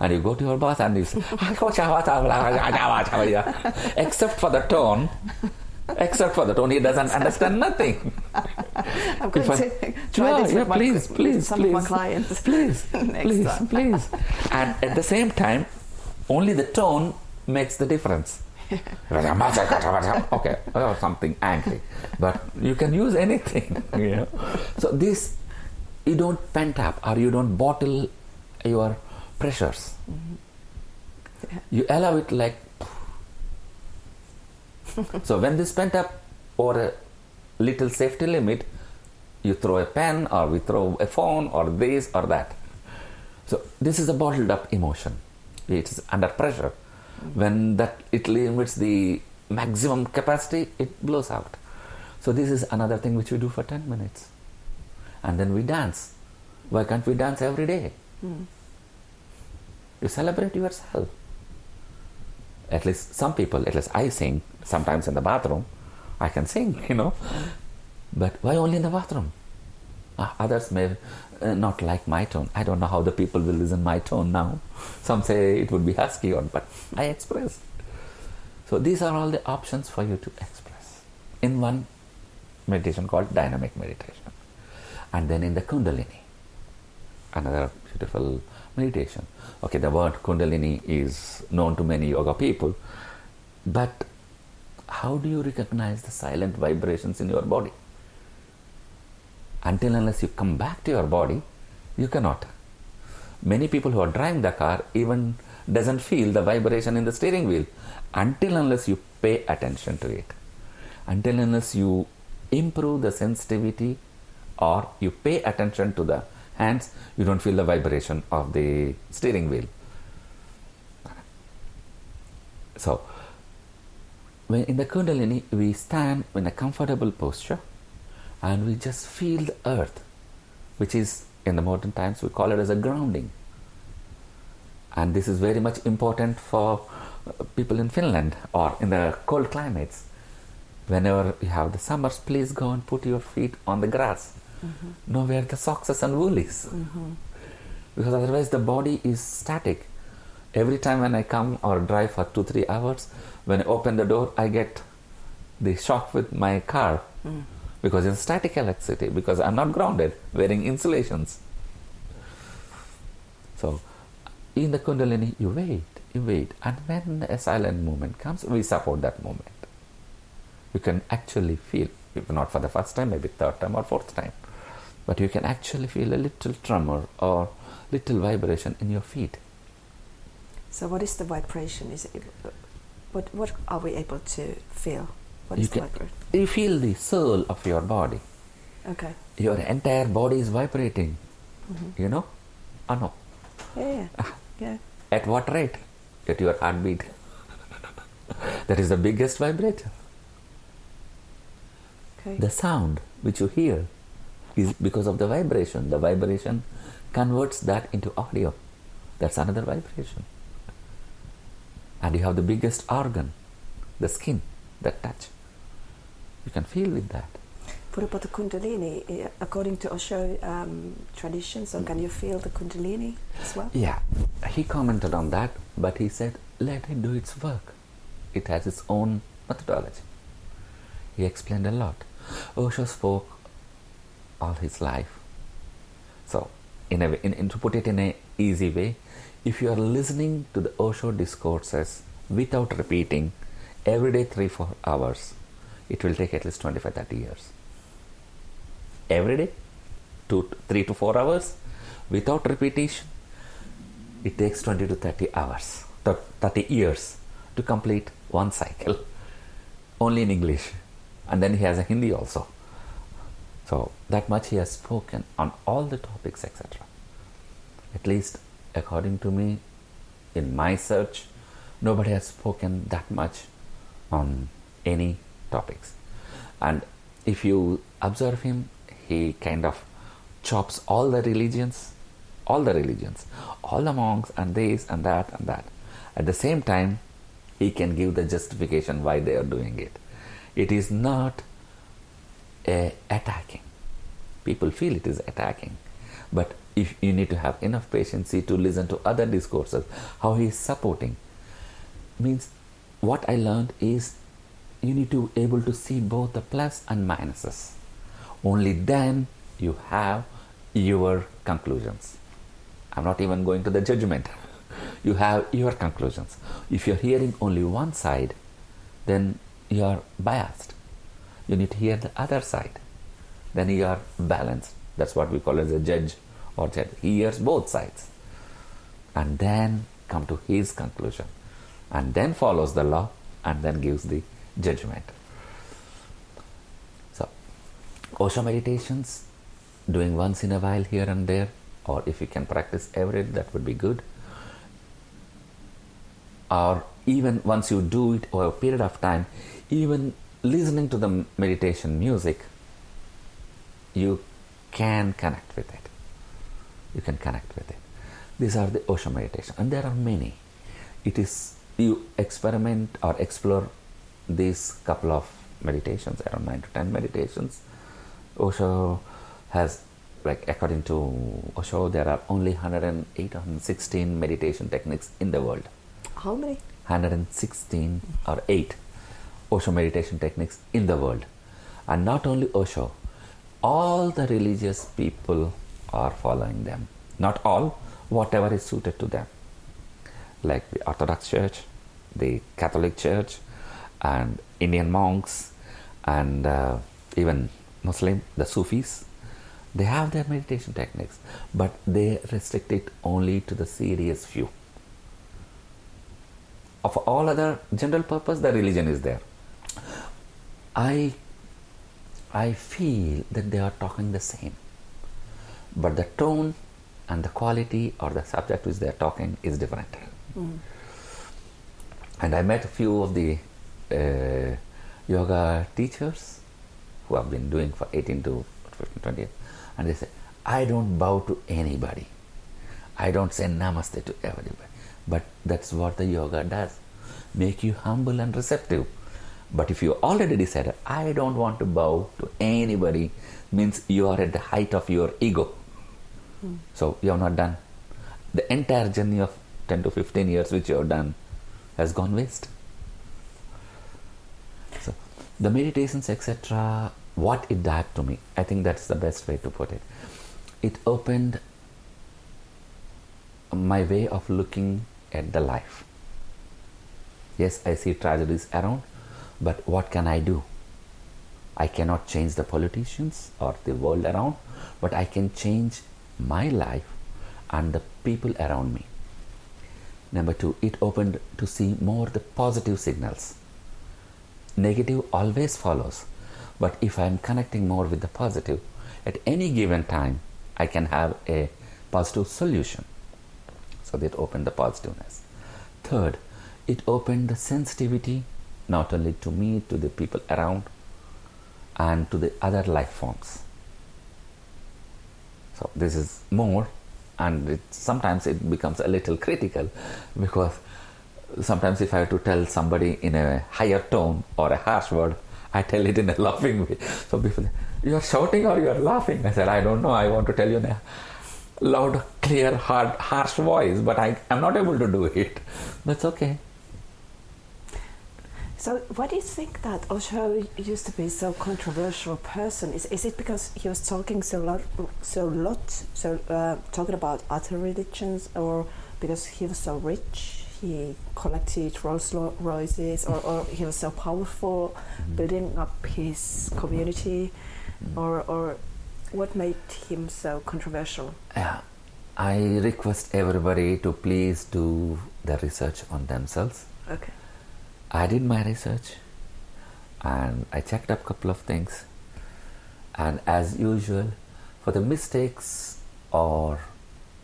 And you go to your boss and you say, except for the tone, except for the tone, he doesn't understand nothing. I'm going If I- try this yeah, with, my, please, with please, of my please. clients. [laughs] Please, please, time. please. And at the same time, only the tone makes the difference. [laughs] okay, or something angry, but you can use anything. [laughs] You know? So this, you don't pent up or you don't bottle your pressures. Mm-hmm. You allow it like. so when this pent up or a little safety limit, you throw a pen or we throw a phone or this or that. So this is a bottled up emotion. It is under pressure. Mm-hmm. When that it limits the maximum capacity, it blows out. So this is another thing which we do for 10 minutes. And then we dance. Why can't we dance every day? Mm-hmm. You celebrate yourself. At least some people, at least I sing sometimes in the bathroom. I can sing, [laughs] you know. But why only in the bathroom? Uh, others may uh, not like my tone. I don't know how the people will listen my tone now. [laughs] Some say it would be husky, or but I express. So these are all the options for you to express in one meditation called dynamic meditation, and then in the Kundalini, another beautiful meditation. Okay, the word Kundalini is known to many yoga people, but how do you recognize the silent vibrations in your body? Until unless you come back to your body, you cannot. Many people who are driving the car even doesn't feel the vibration in the steering wheel until unless you pay attention to it. Until unless you improve the sensitivity or you pay attention to the hands, you don't feel the vibration of the steering wheel. So, when in the Kundalini, we stand in a comfortable posture and we just feel the earth, which is in the modern times we call it as a grounding. And this is very much important for people in Finland or in the cold climates. Whenever you have the summers, please go and put your feet on the grass. Mm-hmm. Know where the socks and woolies. Mm-hmm. Because otherwise the body is static. Every time when I come or drive for two, three hours, when I open the door, I get the shock with my car. Mm because it's static electricity, because I'm not grounded, wearing insulations. So, in the Kundalini, you wait, you wait, and when a silent movement comes, we support that movement. You can actually feel, if not for the first time, maybe third time or fourth time, but you can actually feel a little tremor or little vibration in your feet. So, what is the vibration? Is it, what what are we able to feel? What you is can, You feel the soul of your body. Okay. Your entire body is vibrating. Mm-hmm. You know? Or no? Yeah. Yeah. Ah. yeah. At what rate? At your heartbeat. [laughs] that is the biggest vibrator. Okay. The sound which you hear is because of the vibration. The vibration converts that into audio. That's another vibration. And you have the biggest organ, the skin, that touch. You can feel with that. What about the Kundalini? According to Osho um, tradition, so can you feel the Kundalini as well? Yeah, he commented on that, but he said, let it do its work. It has its own methodology. He explained a lot. Osho spoke all his life. So, in a way, in, in, to put it in an easy way, if you are listening to the Osho discourses without repeating every day 3 4 hours, it will take at least 25 30 years. Every day two 3 to 4 hours without repetition it takes 20 to 30 hours 30 years to complete one cycle. Only in english. And then he has a hindi also so that much he has spoken on all the topics etc at least according to me in my search nobody has spoken that much on any topics. And if you observe him, he kind of chops all the religions, all the religions, all the monks, and this and that and that. At the same time, he can give the justification why they are doing it. It is not a attacking. People feel it is attacking, but if you need to have enough patience to listen to other discourses, how he is supporting means what I learned is you need to be able to see both the plus and minuses. Only then you have your conclusions. I'm not even going to the judgment. [laughs] you have your conclusions. If you're hearing only one side, then you are biased. You need to hear the other side. Then you are balanced. That's what we call as a judge or judge. He hears both sides. And then come to his conclusion. And then follows the law and then gives the judgment. So, Osho meditations, doing once in a while here and there, or if you can practice every day, that would be good. Or even once you do it over a period of time, even listening to the meditation music, you can connect with it. You can connect with it. These are the Osho meditation, and there are many. It is you experiment or explore these couple of meditations, around nine to ten meditations. Osho has, like according to Osho, there are only 108 116 meditation techniques in the world. How many? 116 or 8 Osho meditation techniques in the world. And not only Osho, all the religious people are following them. Not all, whatever is suited to them. Like the Orthodox Church, the Catholic Church, and Indian monks, and uh, even Muslim, the Sufis. They have their meditation techniques, but they restrict it only to the serious few. Of all other general purpose, the religion is there. I I feel that they are talking the same, but the tone and the quality or the subject which they are talking is different. Mm. And I met a few of the uh, yoga teachers who have been doing for 18 to 15, 20 years, and they say, I don't bow to anybody. I don't say namaste to everybody. But that's what the yoga does make you humble and receptive. But if you already decided, I don't want to bow to anybody, means you are at the height of your ego. Mm. So you have not done. The entire journey of 10 to 15 years which you have done has gone waste. So the meditations, etc., what it did to me, I think that's the best way to put it. It opened my way of looking at the life. Yes, I see tragedies around, but what can I do? I cannot change the politicians or the world around, but I can change my life and the people around me. Number two, it opened to see more the positive signals. Negative always follows, but if I am connecting more with the positive, at any given time, I can have a positive solution. So that opened the positiveness. Third, it opened the sensitivity not only to me, to the people around, and to the other life forms. So this is more, and it, sometimes it becomes a little critical [laughs] because sometimes if I have to tell somebody in a higher tone or a harsh word, I tell it in a [laughs] laughing way. So people, you are shouting or you are laughing. I said, I don't know. I want to tell you in a loud, clear, hard, harsh voice, but I am not able to do it. [laughs] That's okay. So, why do you think that Osho used to be so controversial person? Is, is it because he was talking so lot, so lot, so uh, talking about other religions, or because he was so rich, he collected Rolls Royces, or, or he was so powerful, mm-hmm. building up his community, mm-hmm. or or what made him so controversial? Yeah, I request everybody to please do the research on themselves. Okay I did my research and I checked up a couple of things. And as usual, for the mistakes or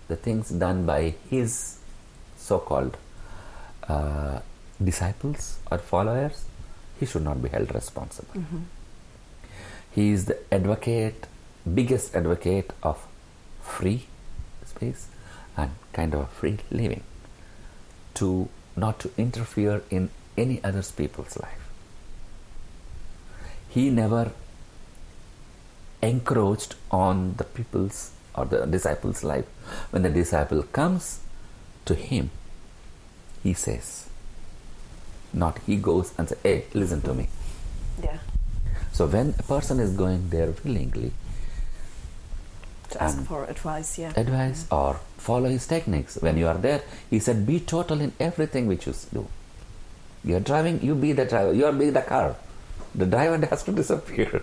the things done by his so called uh, disciples or followers, he should not be held responsible. Mm-hmm. He is the advocate, biggest advocate of free space and kind of a free living to not to interfere in any other people's life. He never encroached on the people's or the disciples' life. When the disciple comes to him, he says, not he goes and says, Hey, listen to me. Yeah. So when a person is going there willingly, to ask for advice, yeah. Advice or follow his techniques. When you are there, he said, Be total in everything which you do. You are driving, you be the driver, you are be the car. The driver [laughs] has to disappear.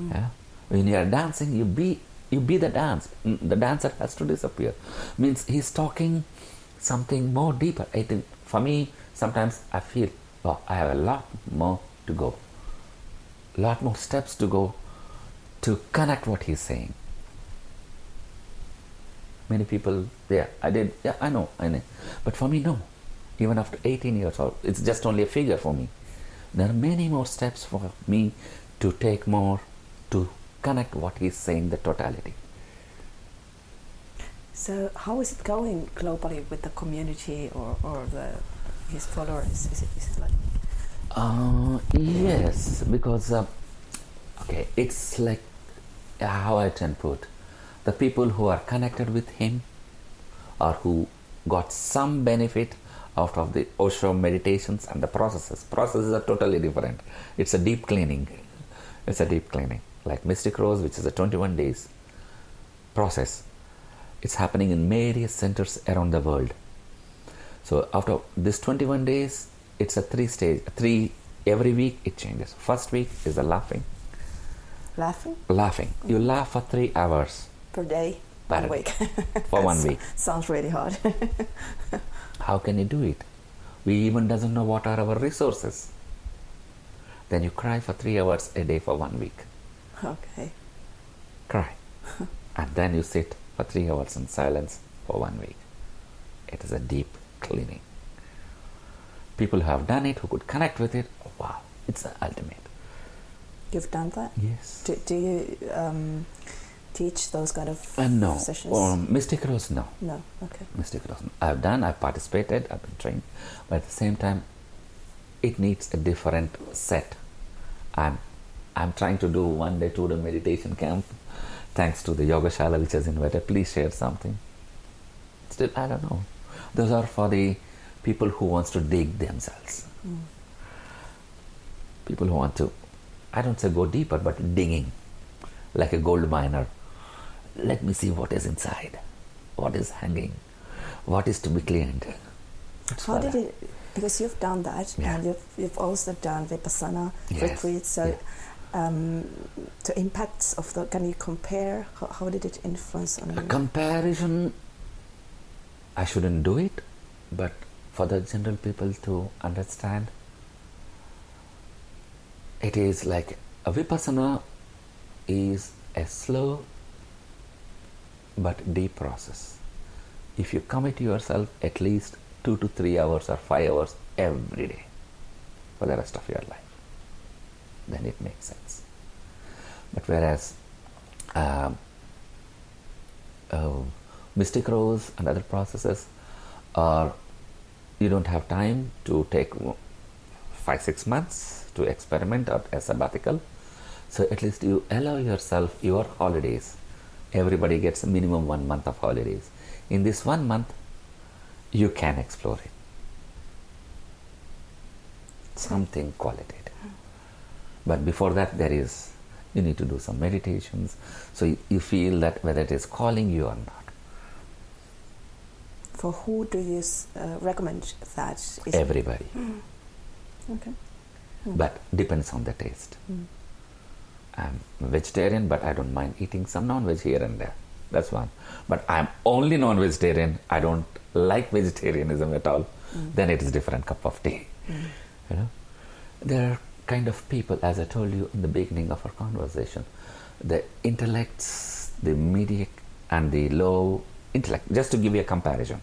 Mm. Yeah? When you are dancing, you be you be the dance. Mm, the dancer has to disappear. Means he's talking something more deeper. I think for me, sometimes I feel, oh, I have a lot more to go. A lot more steps to go to connect what he's saying. Many people, yeah, I did, yeah, I know, I know. But for me, no even after 18 years old. It's just only a figure for me. There are many more steps for me to take more to connect what he's saying, the totality. So how is it going globally with the community or, or the his followers? Is it, is it like? Uh, yes, because uh, okay, it's like uh, how I can put the people who are connected with him or who got some benefit out of the Osho meditations and the processes. Processes are totally different. It's a deep cleaning. It's a deep cleaning. Like Mystic Rose, which is a 21 days process. It's happening in various centers around the world. So after this 21 days, it's a three stage, three every week it changes. First week is the laughing. Laughing? Laughing. You laugh for three hours per day, per week. for one [laughs] week. Sounds really hard. [laughs] How can you do it? We even doesn't know what are our resources. Then you cry for three hours a day for one week. Okay. Cry. [laughs] and then you sit for three hours in silence for one week. It is a deep cleaning. People who have done it, who could connect with it, oh, wow, it's the ultimate. You've done that? Yes. Do, do you um, teach those kind of uh, no. sessions? Um, Mystic Rose, no. No, okay. Mystic Rose. I've done, I've participated, I've been trained, but at the same time, it needs a different set. I'm, I'm trying to do one day, two day meditation camp, thanks to the Yoga Shala which has invited. Please share something. Still, I don't know. Those are for the people who wants to dig themselves. Mm. People who want to, I don't say go deeper, but digging, like a gold miner. Let me see what is inside, what is hanging, what is to be cleaned. That's How did I- it? Because you've done that, Yeah. and you've, you've also done vipassana Yes, retreats. So, yeah. um, the impacts of the can you compare? How, how did it influence on A comparison, I shouldn't do it, but for the general people to understand, it is like a vipassana is a slow but deep process. If you commit yourself at least two to three hours or five hours every day for the rest of your life, then it makes sense. But whereas um, uh, mystic rose and other processes are you don't have time to take five six months to experiment or a sabbatical so at least you allow yourself your holidays everybody gets a minimum one month of holidays. In this one month you can explore it. Something qualitative. But before that there is you need to do some meditations. So you, you feel that whether it is calling you or not. For who do you uh, recommend that? Is everybody. Okay. but depends on the taste. Mm. I'm vegetarian but i don't mind eating some non-veg here and there. That's one. But i'm only non-vegetarian. I don't like vegetarianism at all. Mm. then it is different cup of tea. Mm. you know? There are kind of people as i told you in the beginning of our conversation the intellects the medium and the low intellect just to give you a comparison.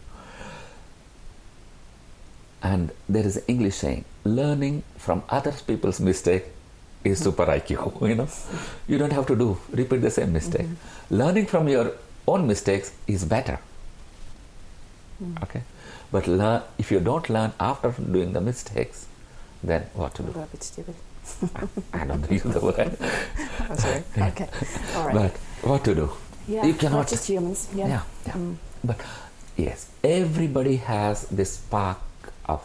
And there is an english saying learning from other people's mistake is super iq [laughs] you know you don't have to do repeat the same mistake learning from your own mistakes is better Mm. okay but learn, if you don't learn after doing the mistakes then what to do We're a bit [laughs] i don't use the word [laughs] I'm sorry. Okay. All right. but what to do yeah. you cannot just humans. Yeah. yeah, yeah. Mm. But yes, everybody has this spark of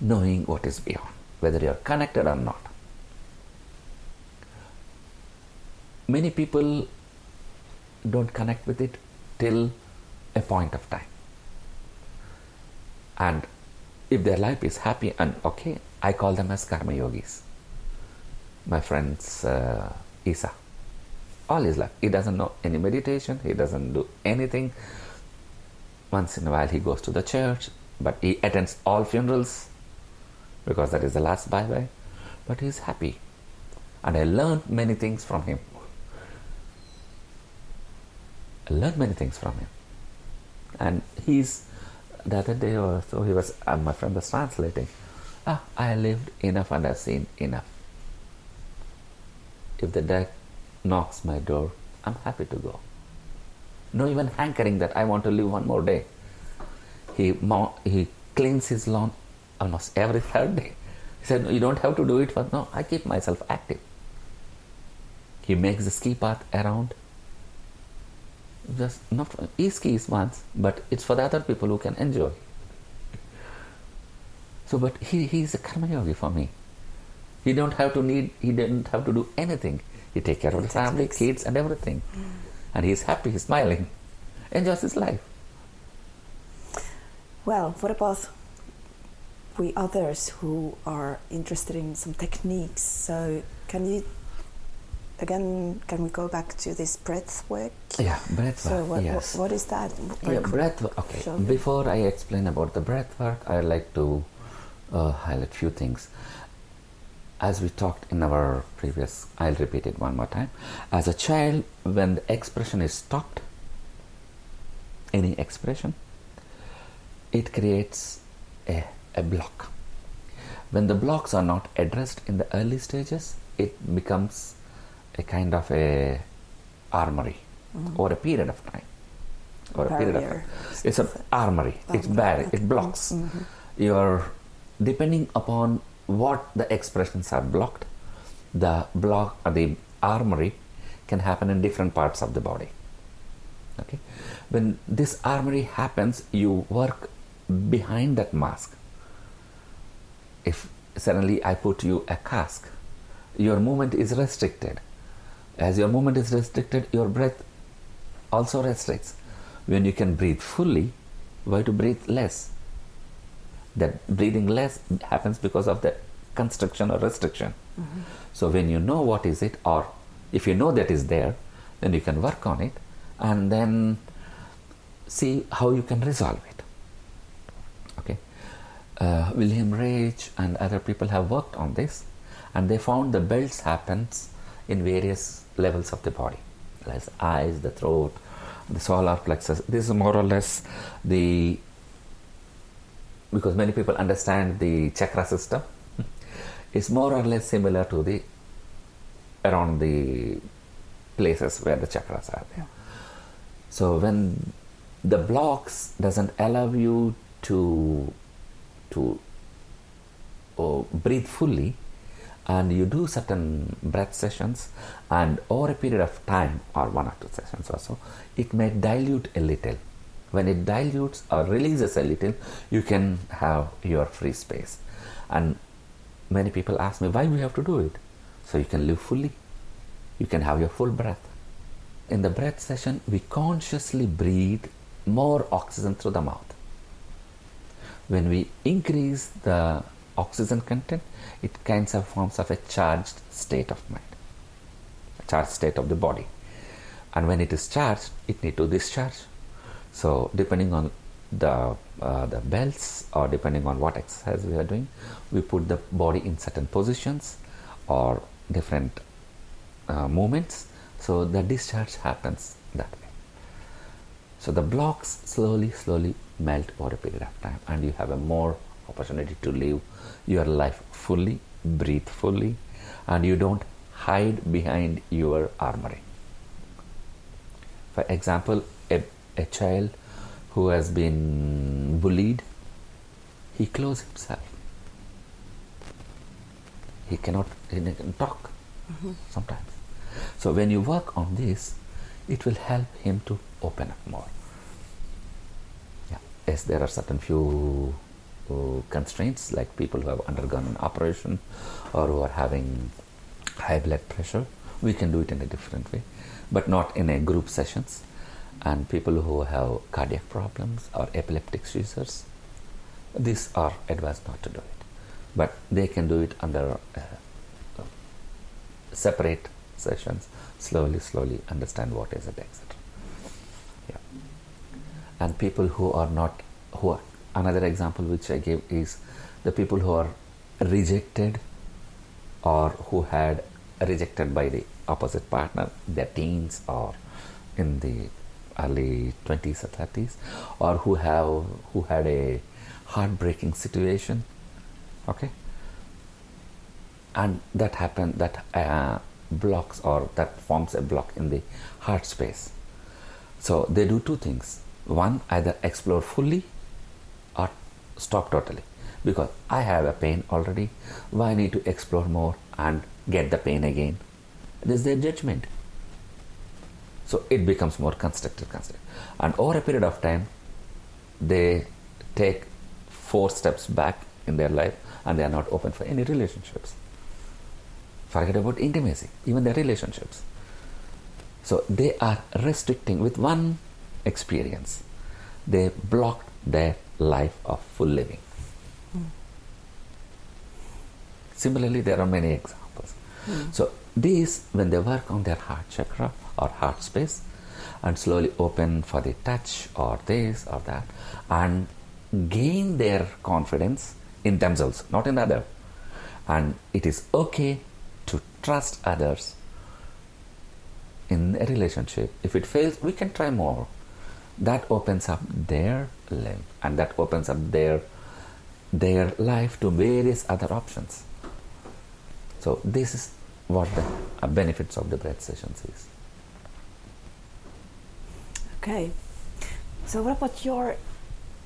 knowing what is beyond, whether you're connected or not. Many people don't connect with it till a point of time. And if their life is happy and okay, I call them as karma yogis. My friend's uh, Isa all his life. He doesn't know any meditation, he doesn't do anything. Once in a while, he goes to the church, but he attends all funerals because that is the last bye bye. But he is happy. And I learned many things from him. Learned many things from him. And he's, the other day or so, he was, uh, my friend was translating. Ah, I lived enough and I've seen enough. If the death knocks my door, I'm happy to go. no even hankering that I want to live one more day. He, he cleans his lawn almost every [laughs] third day. He said, You don't have to do it, but no, I keep myself active. He makes the ski path around. Just not he skis once, but it's for the other people who can enjoy. So, but he, he is a karma yogi for me. He don't have to need. He didn't have to do anything. He take care of the family, kids, and everything, mm. and he's happy. He's smiling, enjoys his life. Well, what about we others who are interested in some techniques? So, can you again, can we go back to this breath work? Yeah, breath so work. What, yes. what is that? Yeah, breath work. Okay. Before I explain about the breath work, I'd like to uh, highlight a few things. As we talked in our previous, I'll repeat it one more time. As a child, when the expression is stopped, any expression, it creates a, a block. When the blocks are not addressed in the early stages, it becomes a kind of a armory mm-hmm. over a period of time. Or a period of time. It's an armory. It's barrier. It blocks. Mm-hmm. Your depending upon what the expressions are blocked, the block or the armory can happen in different parts of the body. Okay, when this armory happens, you work behind that mask. If suddenly I put you a cask, your movement is restricted as your movement is restricted, your breath also restricts. When you can breathe fully, why to breathe less? That breathing less happens because of the constriction or restriction. Mm-hmm. So when you know what is it, or if you know that is there, then you can work on it and then see how you can resolve it. Okay. Uh, William Reich and other people have worked on this, and they found the belts happens in various levels of the body, like eyes, the throat, the solar plexus. This is more or less the because many people understand the chakra system. [laughs] it's more or less similar to the around the places where the chakras are there. So when the blocks doesn't allow you to to oh, breathe fully, and you do certain breath sessions and over a period of time or one or two sessions or so it may dilute a little. When it dilutes or releases a little you can have your free space. And many people ask me why we have to do it? So you can live fully. You can have your full breath. In the breath session we consciously breathe more oxygen through the mouth. When we increase the oxygen content it kinds of forms of a charged state of mind, a charged state of the body. And when it is charged, it need to discharge. So depending on the uh, the belts or depending on what exercise we are doing, we put the body in certain positions or different uh, movements. So the discharge happens that way. So the blocks slowly, slowly melt over a period of time, and you have a more opportunity to live your life fully, breathe fully, and you don't hide behind your armory. For example, a, a child who has been bullied, he closes himself. He cannot, he can talk mm-hmm. sometimes. So when you work on this, it will help him to open up more. Yeah. Yes, there are certain few constraints like people who have undergone an operation or who are having high blood pressure we can do it in a different way but not in a group sessions. And people who have cardiac problems or epileptic seizures these are advised not to do it. But they can do it under uh, separate sessions slowly slowly understand what is it etc yeah. And people who are not who are another example which I gave is the people who are rejected or who had rejected by the opposite partner, their teens or in the early 20s or 30s, or who have who had a heartbreaking situation. Okay, and that happened that uh, blocks or that forms a block in the heart space. So they do two things. One, either explore fully stop totally. Because I have a pain already, why need to explore more and get the pain again? This is their judgment. So it becomes more constructive, constructive. And over a period of time, they take four steps back in their life and they are not open for any relationships. Forget about intimacy, even their relationships. So they are restricting with one experience. They blocked their life of full living. Mm. Similarly, there are many examples. Mm. So these, when they work on their heart chakra or heart space, and slowly open for the touch or this or that, and gain their confidence in themselves, not in other. And it is okay to trust others in a relationship. If it fails, we can try more. That opens up their life and that opens up their their life to various other options. So this is what the uh, benefits of the breath sessions is. Okay. So what about your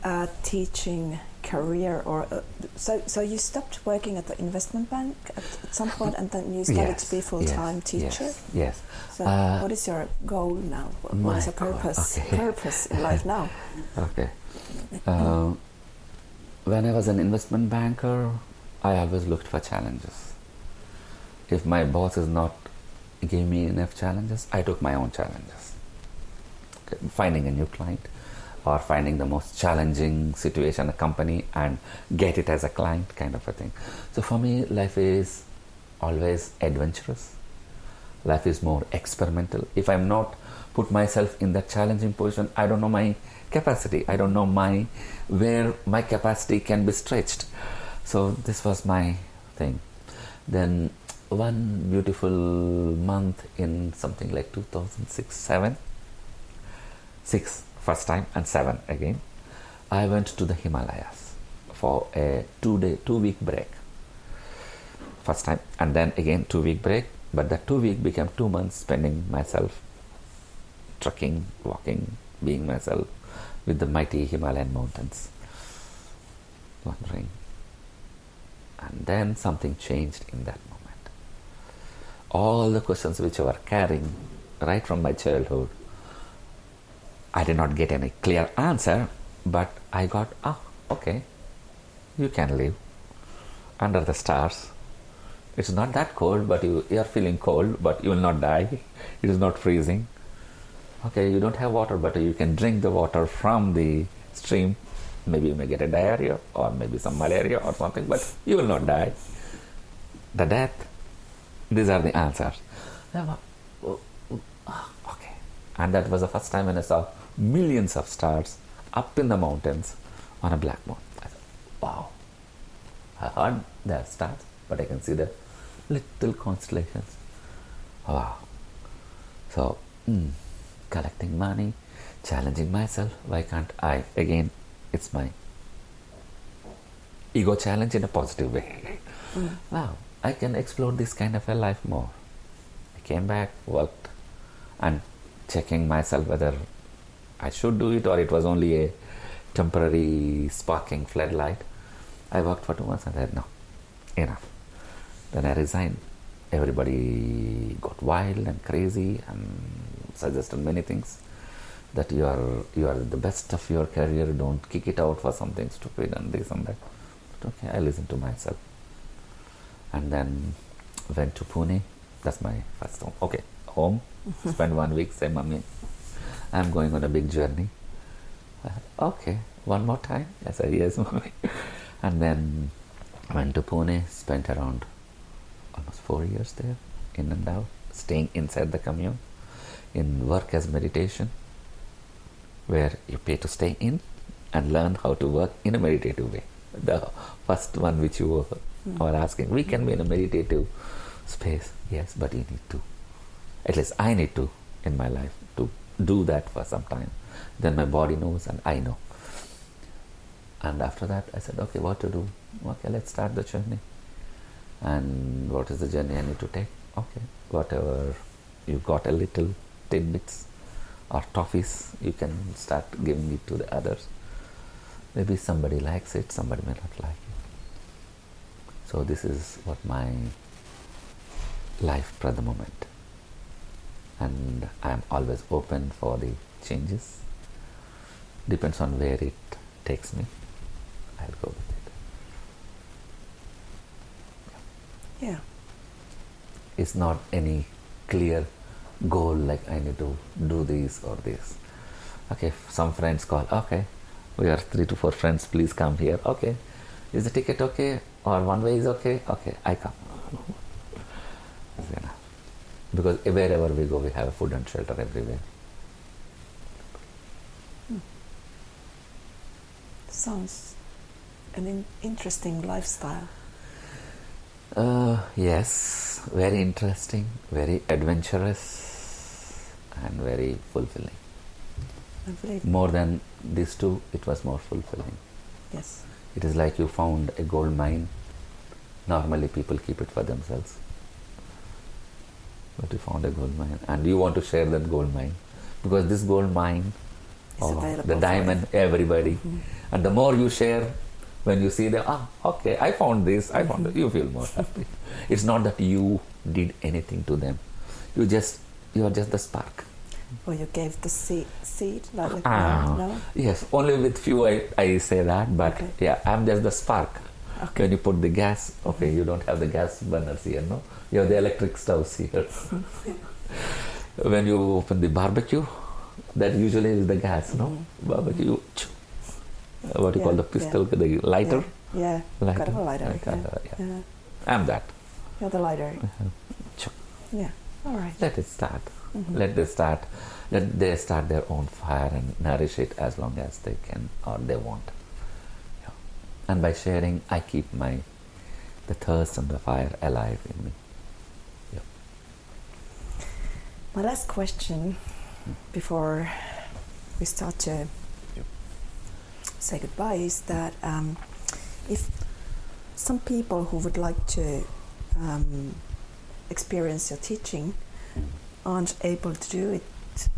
uh, teaching career or uh, so so you stopped working at the investment bank at, at some point and then you started yes, to be full-time yes, teacher yes, yes. so uh, what is your goal now what, is your purpose okay. [laughs] purpose in life now okay uh, when i was an investment banker i always looked for challenges if my boss is not giving me enough challenges i took my own challenges okay. finding a new client or finding the most challenging situation a company and get it as a client kind of a thing. So for me life is always adventurous. Life is more experimental. If i'm not put myself in that challenging position i don't know my capacity. I don't know my where my capacity can be stretched. So this was my thing. Then one beautiful month in something like 2006 7 6 first time and seven again. I went to the Himalayas for a two day, two week break. First time, and then again two week break. But that two week became two months spending myself trekking, walking, being myself with the mighty Himalayan mountains, wandering. And then something changed in that moment. All the questions which I were carrying right from my childhood I did not get any clear answer, but I got, ah, okay, you can live under the stars. It's not that cold, but you, you are feeling cold, but you will not die. [laughs] It is not freezing. Okay, you don't have water, but you can drink the water from the stream. Maybe you may get a diarrhea or maybe some malaria or something, but you will not die. The death, these are the answers. Oh, oh, okay. And that was the first time when I saw millions of stars up in the mountains on a black moon. I thought, wow. I heard there are stars, but I can see the little constellations. Wow. So, mm, collecting money, challenging myself. Why can't I? Again, it's my ego challenge in a positive way. Mm. [laughs] Wow, I can explore this kind of a life more. I came back, worked, and checking myself whether I should do it or it was only a temporary sparking floodlight. I worked for two months and I said, no, enough. Then I resigned. Everybody got wild and crazy and suggested many things that you are you are the best of your career. Don't kick it out for something stupid and this and that. But okay, I listened to myself, and then went to Pune. That's my first home. Okay, home. Spent one week. Say, mommy, I'm going on a big journey. okay, one more time? I said, yes, [laughs] mommy. and then went to Pune, spent around almost four years there, in and out, staying inside the commune, in work as meditation, where you pay to stay in and learn how to work in a meditative way. The first one which you were, mm. were asking, we can be in a meditative space, yes, but you need to. At least I need to in my life do that for some time. Then my body knows and I know. And after that, I said, okay, what to do? Okay, let's start the journey. And what is the journey I need to take? Okay, whatever you got a little tidbits or toffees, you can start giving it to the others. Maybe somebody likes it, somebody may not like it. So this is what my life for the moment. And I am always open for the changes. Depends on where it takes me. I'll go with it. Yeah. It's not any clear goal like I need to do this or this. Okay, some friends call, okay, we are three to four friends, please come here. Okay, is the ticket okay? Or one way is okay? Okay, I come. Because wherever we go, we have food and shelter everywhere. Sounds an in- interesting lifestyle. Uh, yes, very interesting, very adventurous, and very fulfilling. More than these two, it was more fulfilling. Yes. It is like you found a gold mine. Normally, people keep it for themselves. But you found a gold mine, and you want to share that gold mine because this gold mine, available the diamond, everybody, Mhm. and the more you share, when you see them, ah, okay, I found this, I found it, Mm-hmm. you feel more happy. It's not that you did anything to them. You just, you are just the spark. Or you gave the seed, seed like Ah, no? Yes, only with few I, I say that, but Okay. yeah, I'm just the spark. [laughs] Okay. When you put the gas, okay, you don't have the gas burners here, no? You have the electric stoves here. [laughs] when you open the barbecue, that usually is the gas, no? Barbecue, choo. Uh, what you call the pistol, the lighter. Yeah. Lighter. Kind of a lighter. Yeah. yeah. yeah. I'm that. You're the lighter. Choo. Yeah. All right. Let it start. Mhm. Let they start. Let they start their own fire and nourish it as long as they can or they want. And by sharing, I keep my the thirst and the fire alive in me. My last question before we start to say goodbye is that um, if some people who would like to um, experience your teaching aren't able to do it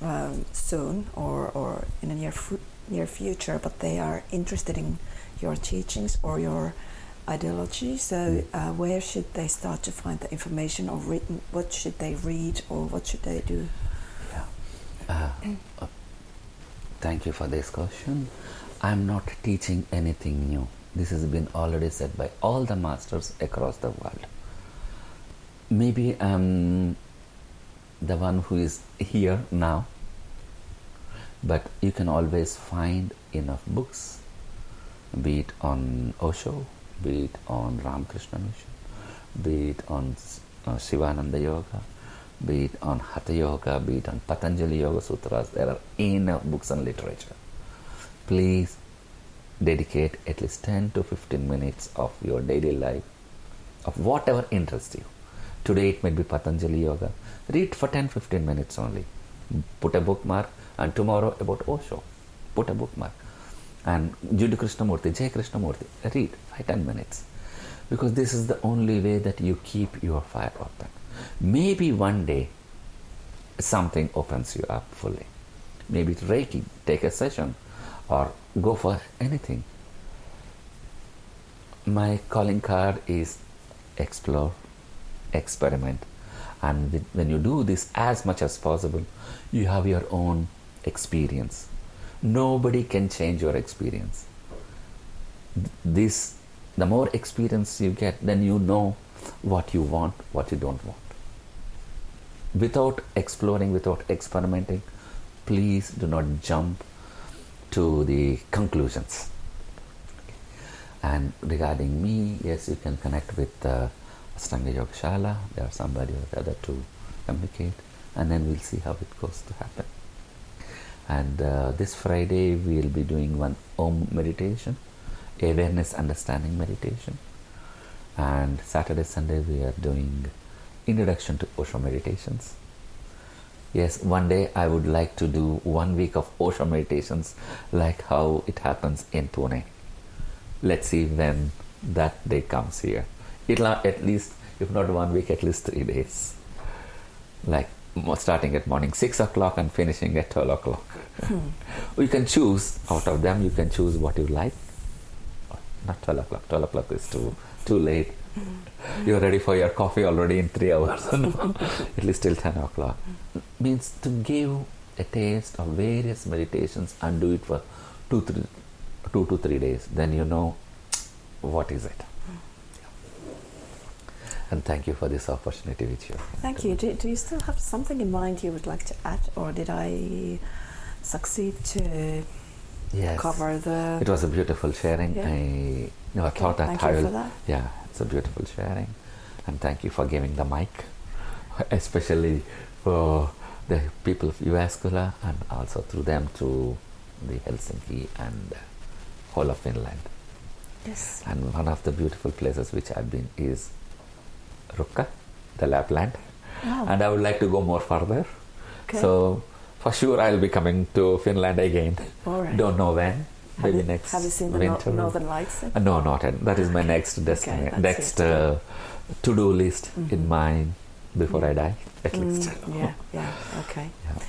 um, soon or, or in a near, fu- near future, but they are interested in your teachings or your ideology. So, uh, where should they start to find the information, or read, what should they read, or what should they do? Yeah. Uh, uh, thank you for this question. I'm not teaching anything new. This has been already said by all the masters across the world. Maybe I'm the one who is here now, but you can always find enough books, be it on Osho, be it on Ramakrishna Mission, be it on uh, Shivananda Yoga, be it on Hatha Yoga, be it on Patanjali Yoga Sutras. There are enough books and literature. Please dedicate at least 10 to 15 minutes of your daily life of whatever interests you. Today it might be Patanjali Yoga. Read for 10 15 minutes only. Put a bookmark, and tomorrow about Osho. Put a bookmark. And U.G. Krishnamurti, J. Krishnamurti, read 5 10 minutes. Because this is the only way that you keep your fire open. Maybe one day something opens you up fully. Maybe it's Reiki, take a session, or go for anything. My calling card is explore, experiment, and when you do this as much as possible, you have your own experience. Nobody can change your experience. This, the more experience you get, then you know what you want, what you don't want. Without exploring, without experimenting, please do not jump to the conclusions. And regarding me, yes, you can connect with uh, Ashtanga Yoga Shala. There are somebody or the other to communicate, and then we'll see how it goes to happen. And uh, this Friday, we'll be doing one Om meditation, awareness understanding meditation. And Saturday, Sunday, we are doing introduction to Osho meditations. Yes, one day I would like to do one week of Osho meditations like how it happens in Pune. Let's see when that day comes here. It'll at least, if not one week, at least three days. Like starting at morning 6 o'clock and finishing at 12 o'clock. Hmm. you can choose out of them, you can choose what you like. Not 12 o'clock, 12 o'clock is too, too late. Hmm. You're ready for your coffee already in three hours. [laughs] [laughs] At least till 10 o'clock. Means to give a taste of various meditations and do it for two, three, two to three days. Then you know what is it. And thank you for this opportunity with you. Thank you. Do, do you still have something in mind you would like to add, or did I succeed to Yes. cover the? It was a beautiful sharing. Yeah. I, you know, I Okay, thought that thank I you will. for that. Yeah, it's a beautiful sharing, and thank you for giving the mic, [laughs] especially for the people of Jyväskylä and also through them to the Helsinki and whole of Finland. Yes. And one of the beautiful places which I've been is Ruka, the Lapland, Wow. and I would like to go more further. Okay. So for sure I'll be coming to Finland again. All right. Don't know when. have Maybe you, next Have you seen the winter. Northern Lights? no, not yet. That is my next destiny, that's next uh, to-do list in Mhm. mind before I die, at least. Mm, yeah. Yeah. Okay. Yeah.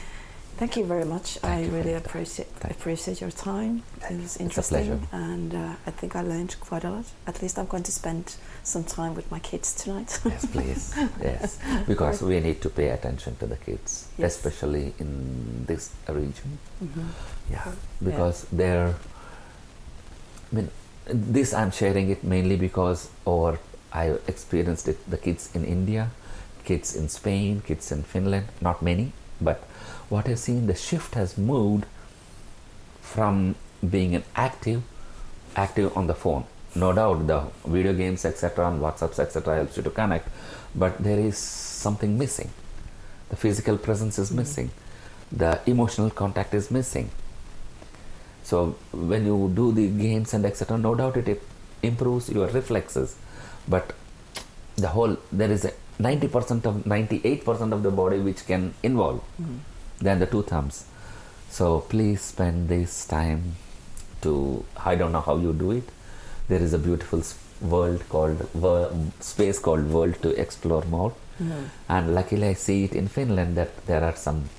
Thank you very much. Thank I really appreciate Thank appreciate your time. It was interesting, and uh, I think I learned quite a lot. At least I'm going to spend some time with my kids tonight. yes, please. [laughs] Yes, because we need to pay attention to the kids, Yes. especially in this region. Mhm. Yeah, because they're. I mean, this I'm sharing it mainly because, or I experienced it. The kids in India, kids in Spain, kids in Finland. Not many, but what I've seen, the shift has moved from being an active, active on the phone. No doubt, the video games, etc., and WhatsApps, etc., helps you to connect, but there is something missing. The physical presence is Mhm. missing. The emotional contact is missing. So when you do the games and etc., no doubt it, it improves your reflexes, but the whole there is a 90% of 98% of the body which can involve Mhm. Than the two thumbs. So please spend this time to I don't know how you do it. There is a beautiful world called space called world to explore more. Mhm. And luckily, I see it in Finland that there are some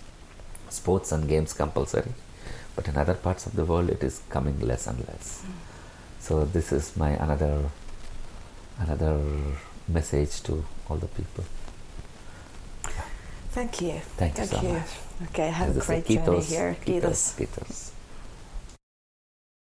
sports and games compulsory, but in other parts of the world, it is coming less and less. So this is my another another message to all the people. Thank you. Thank you so much. Okay, have a I great journey here. Kiitos. kiitos.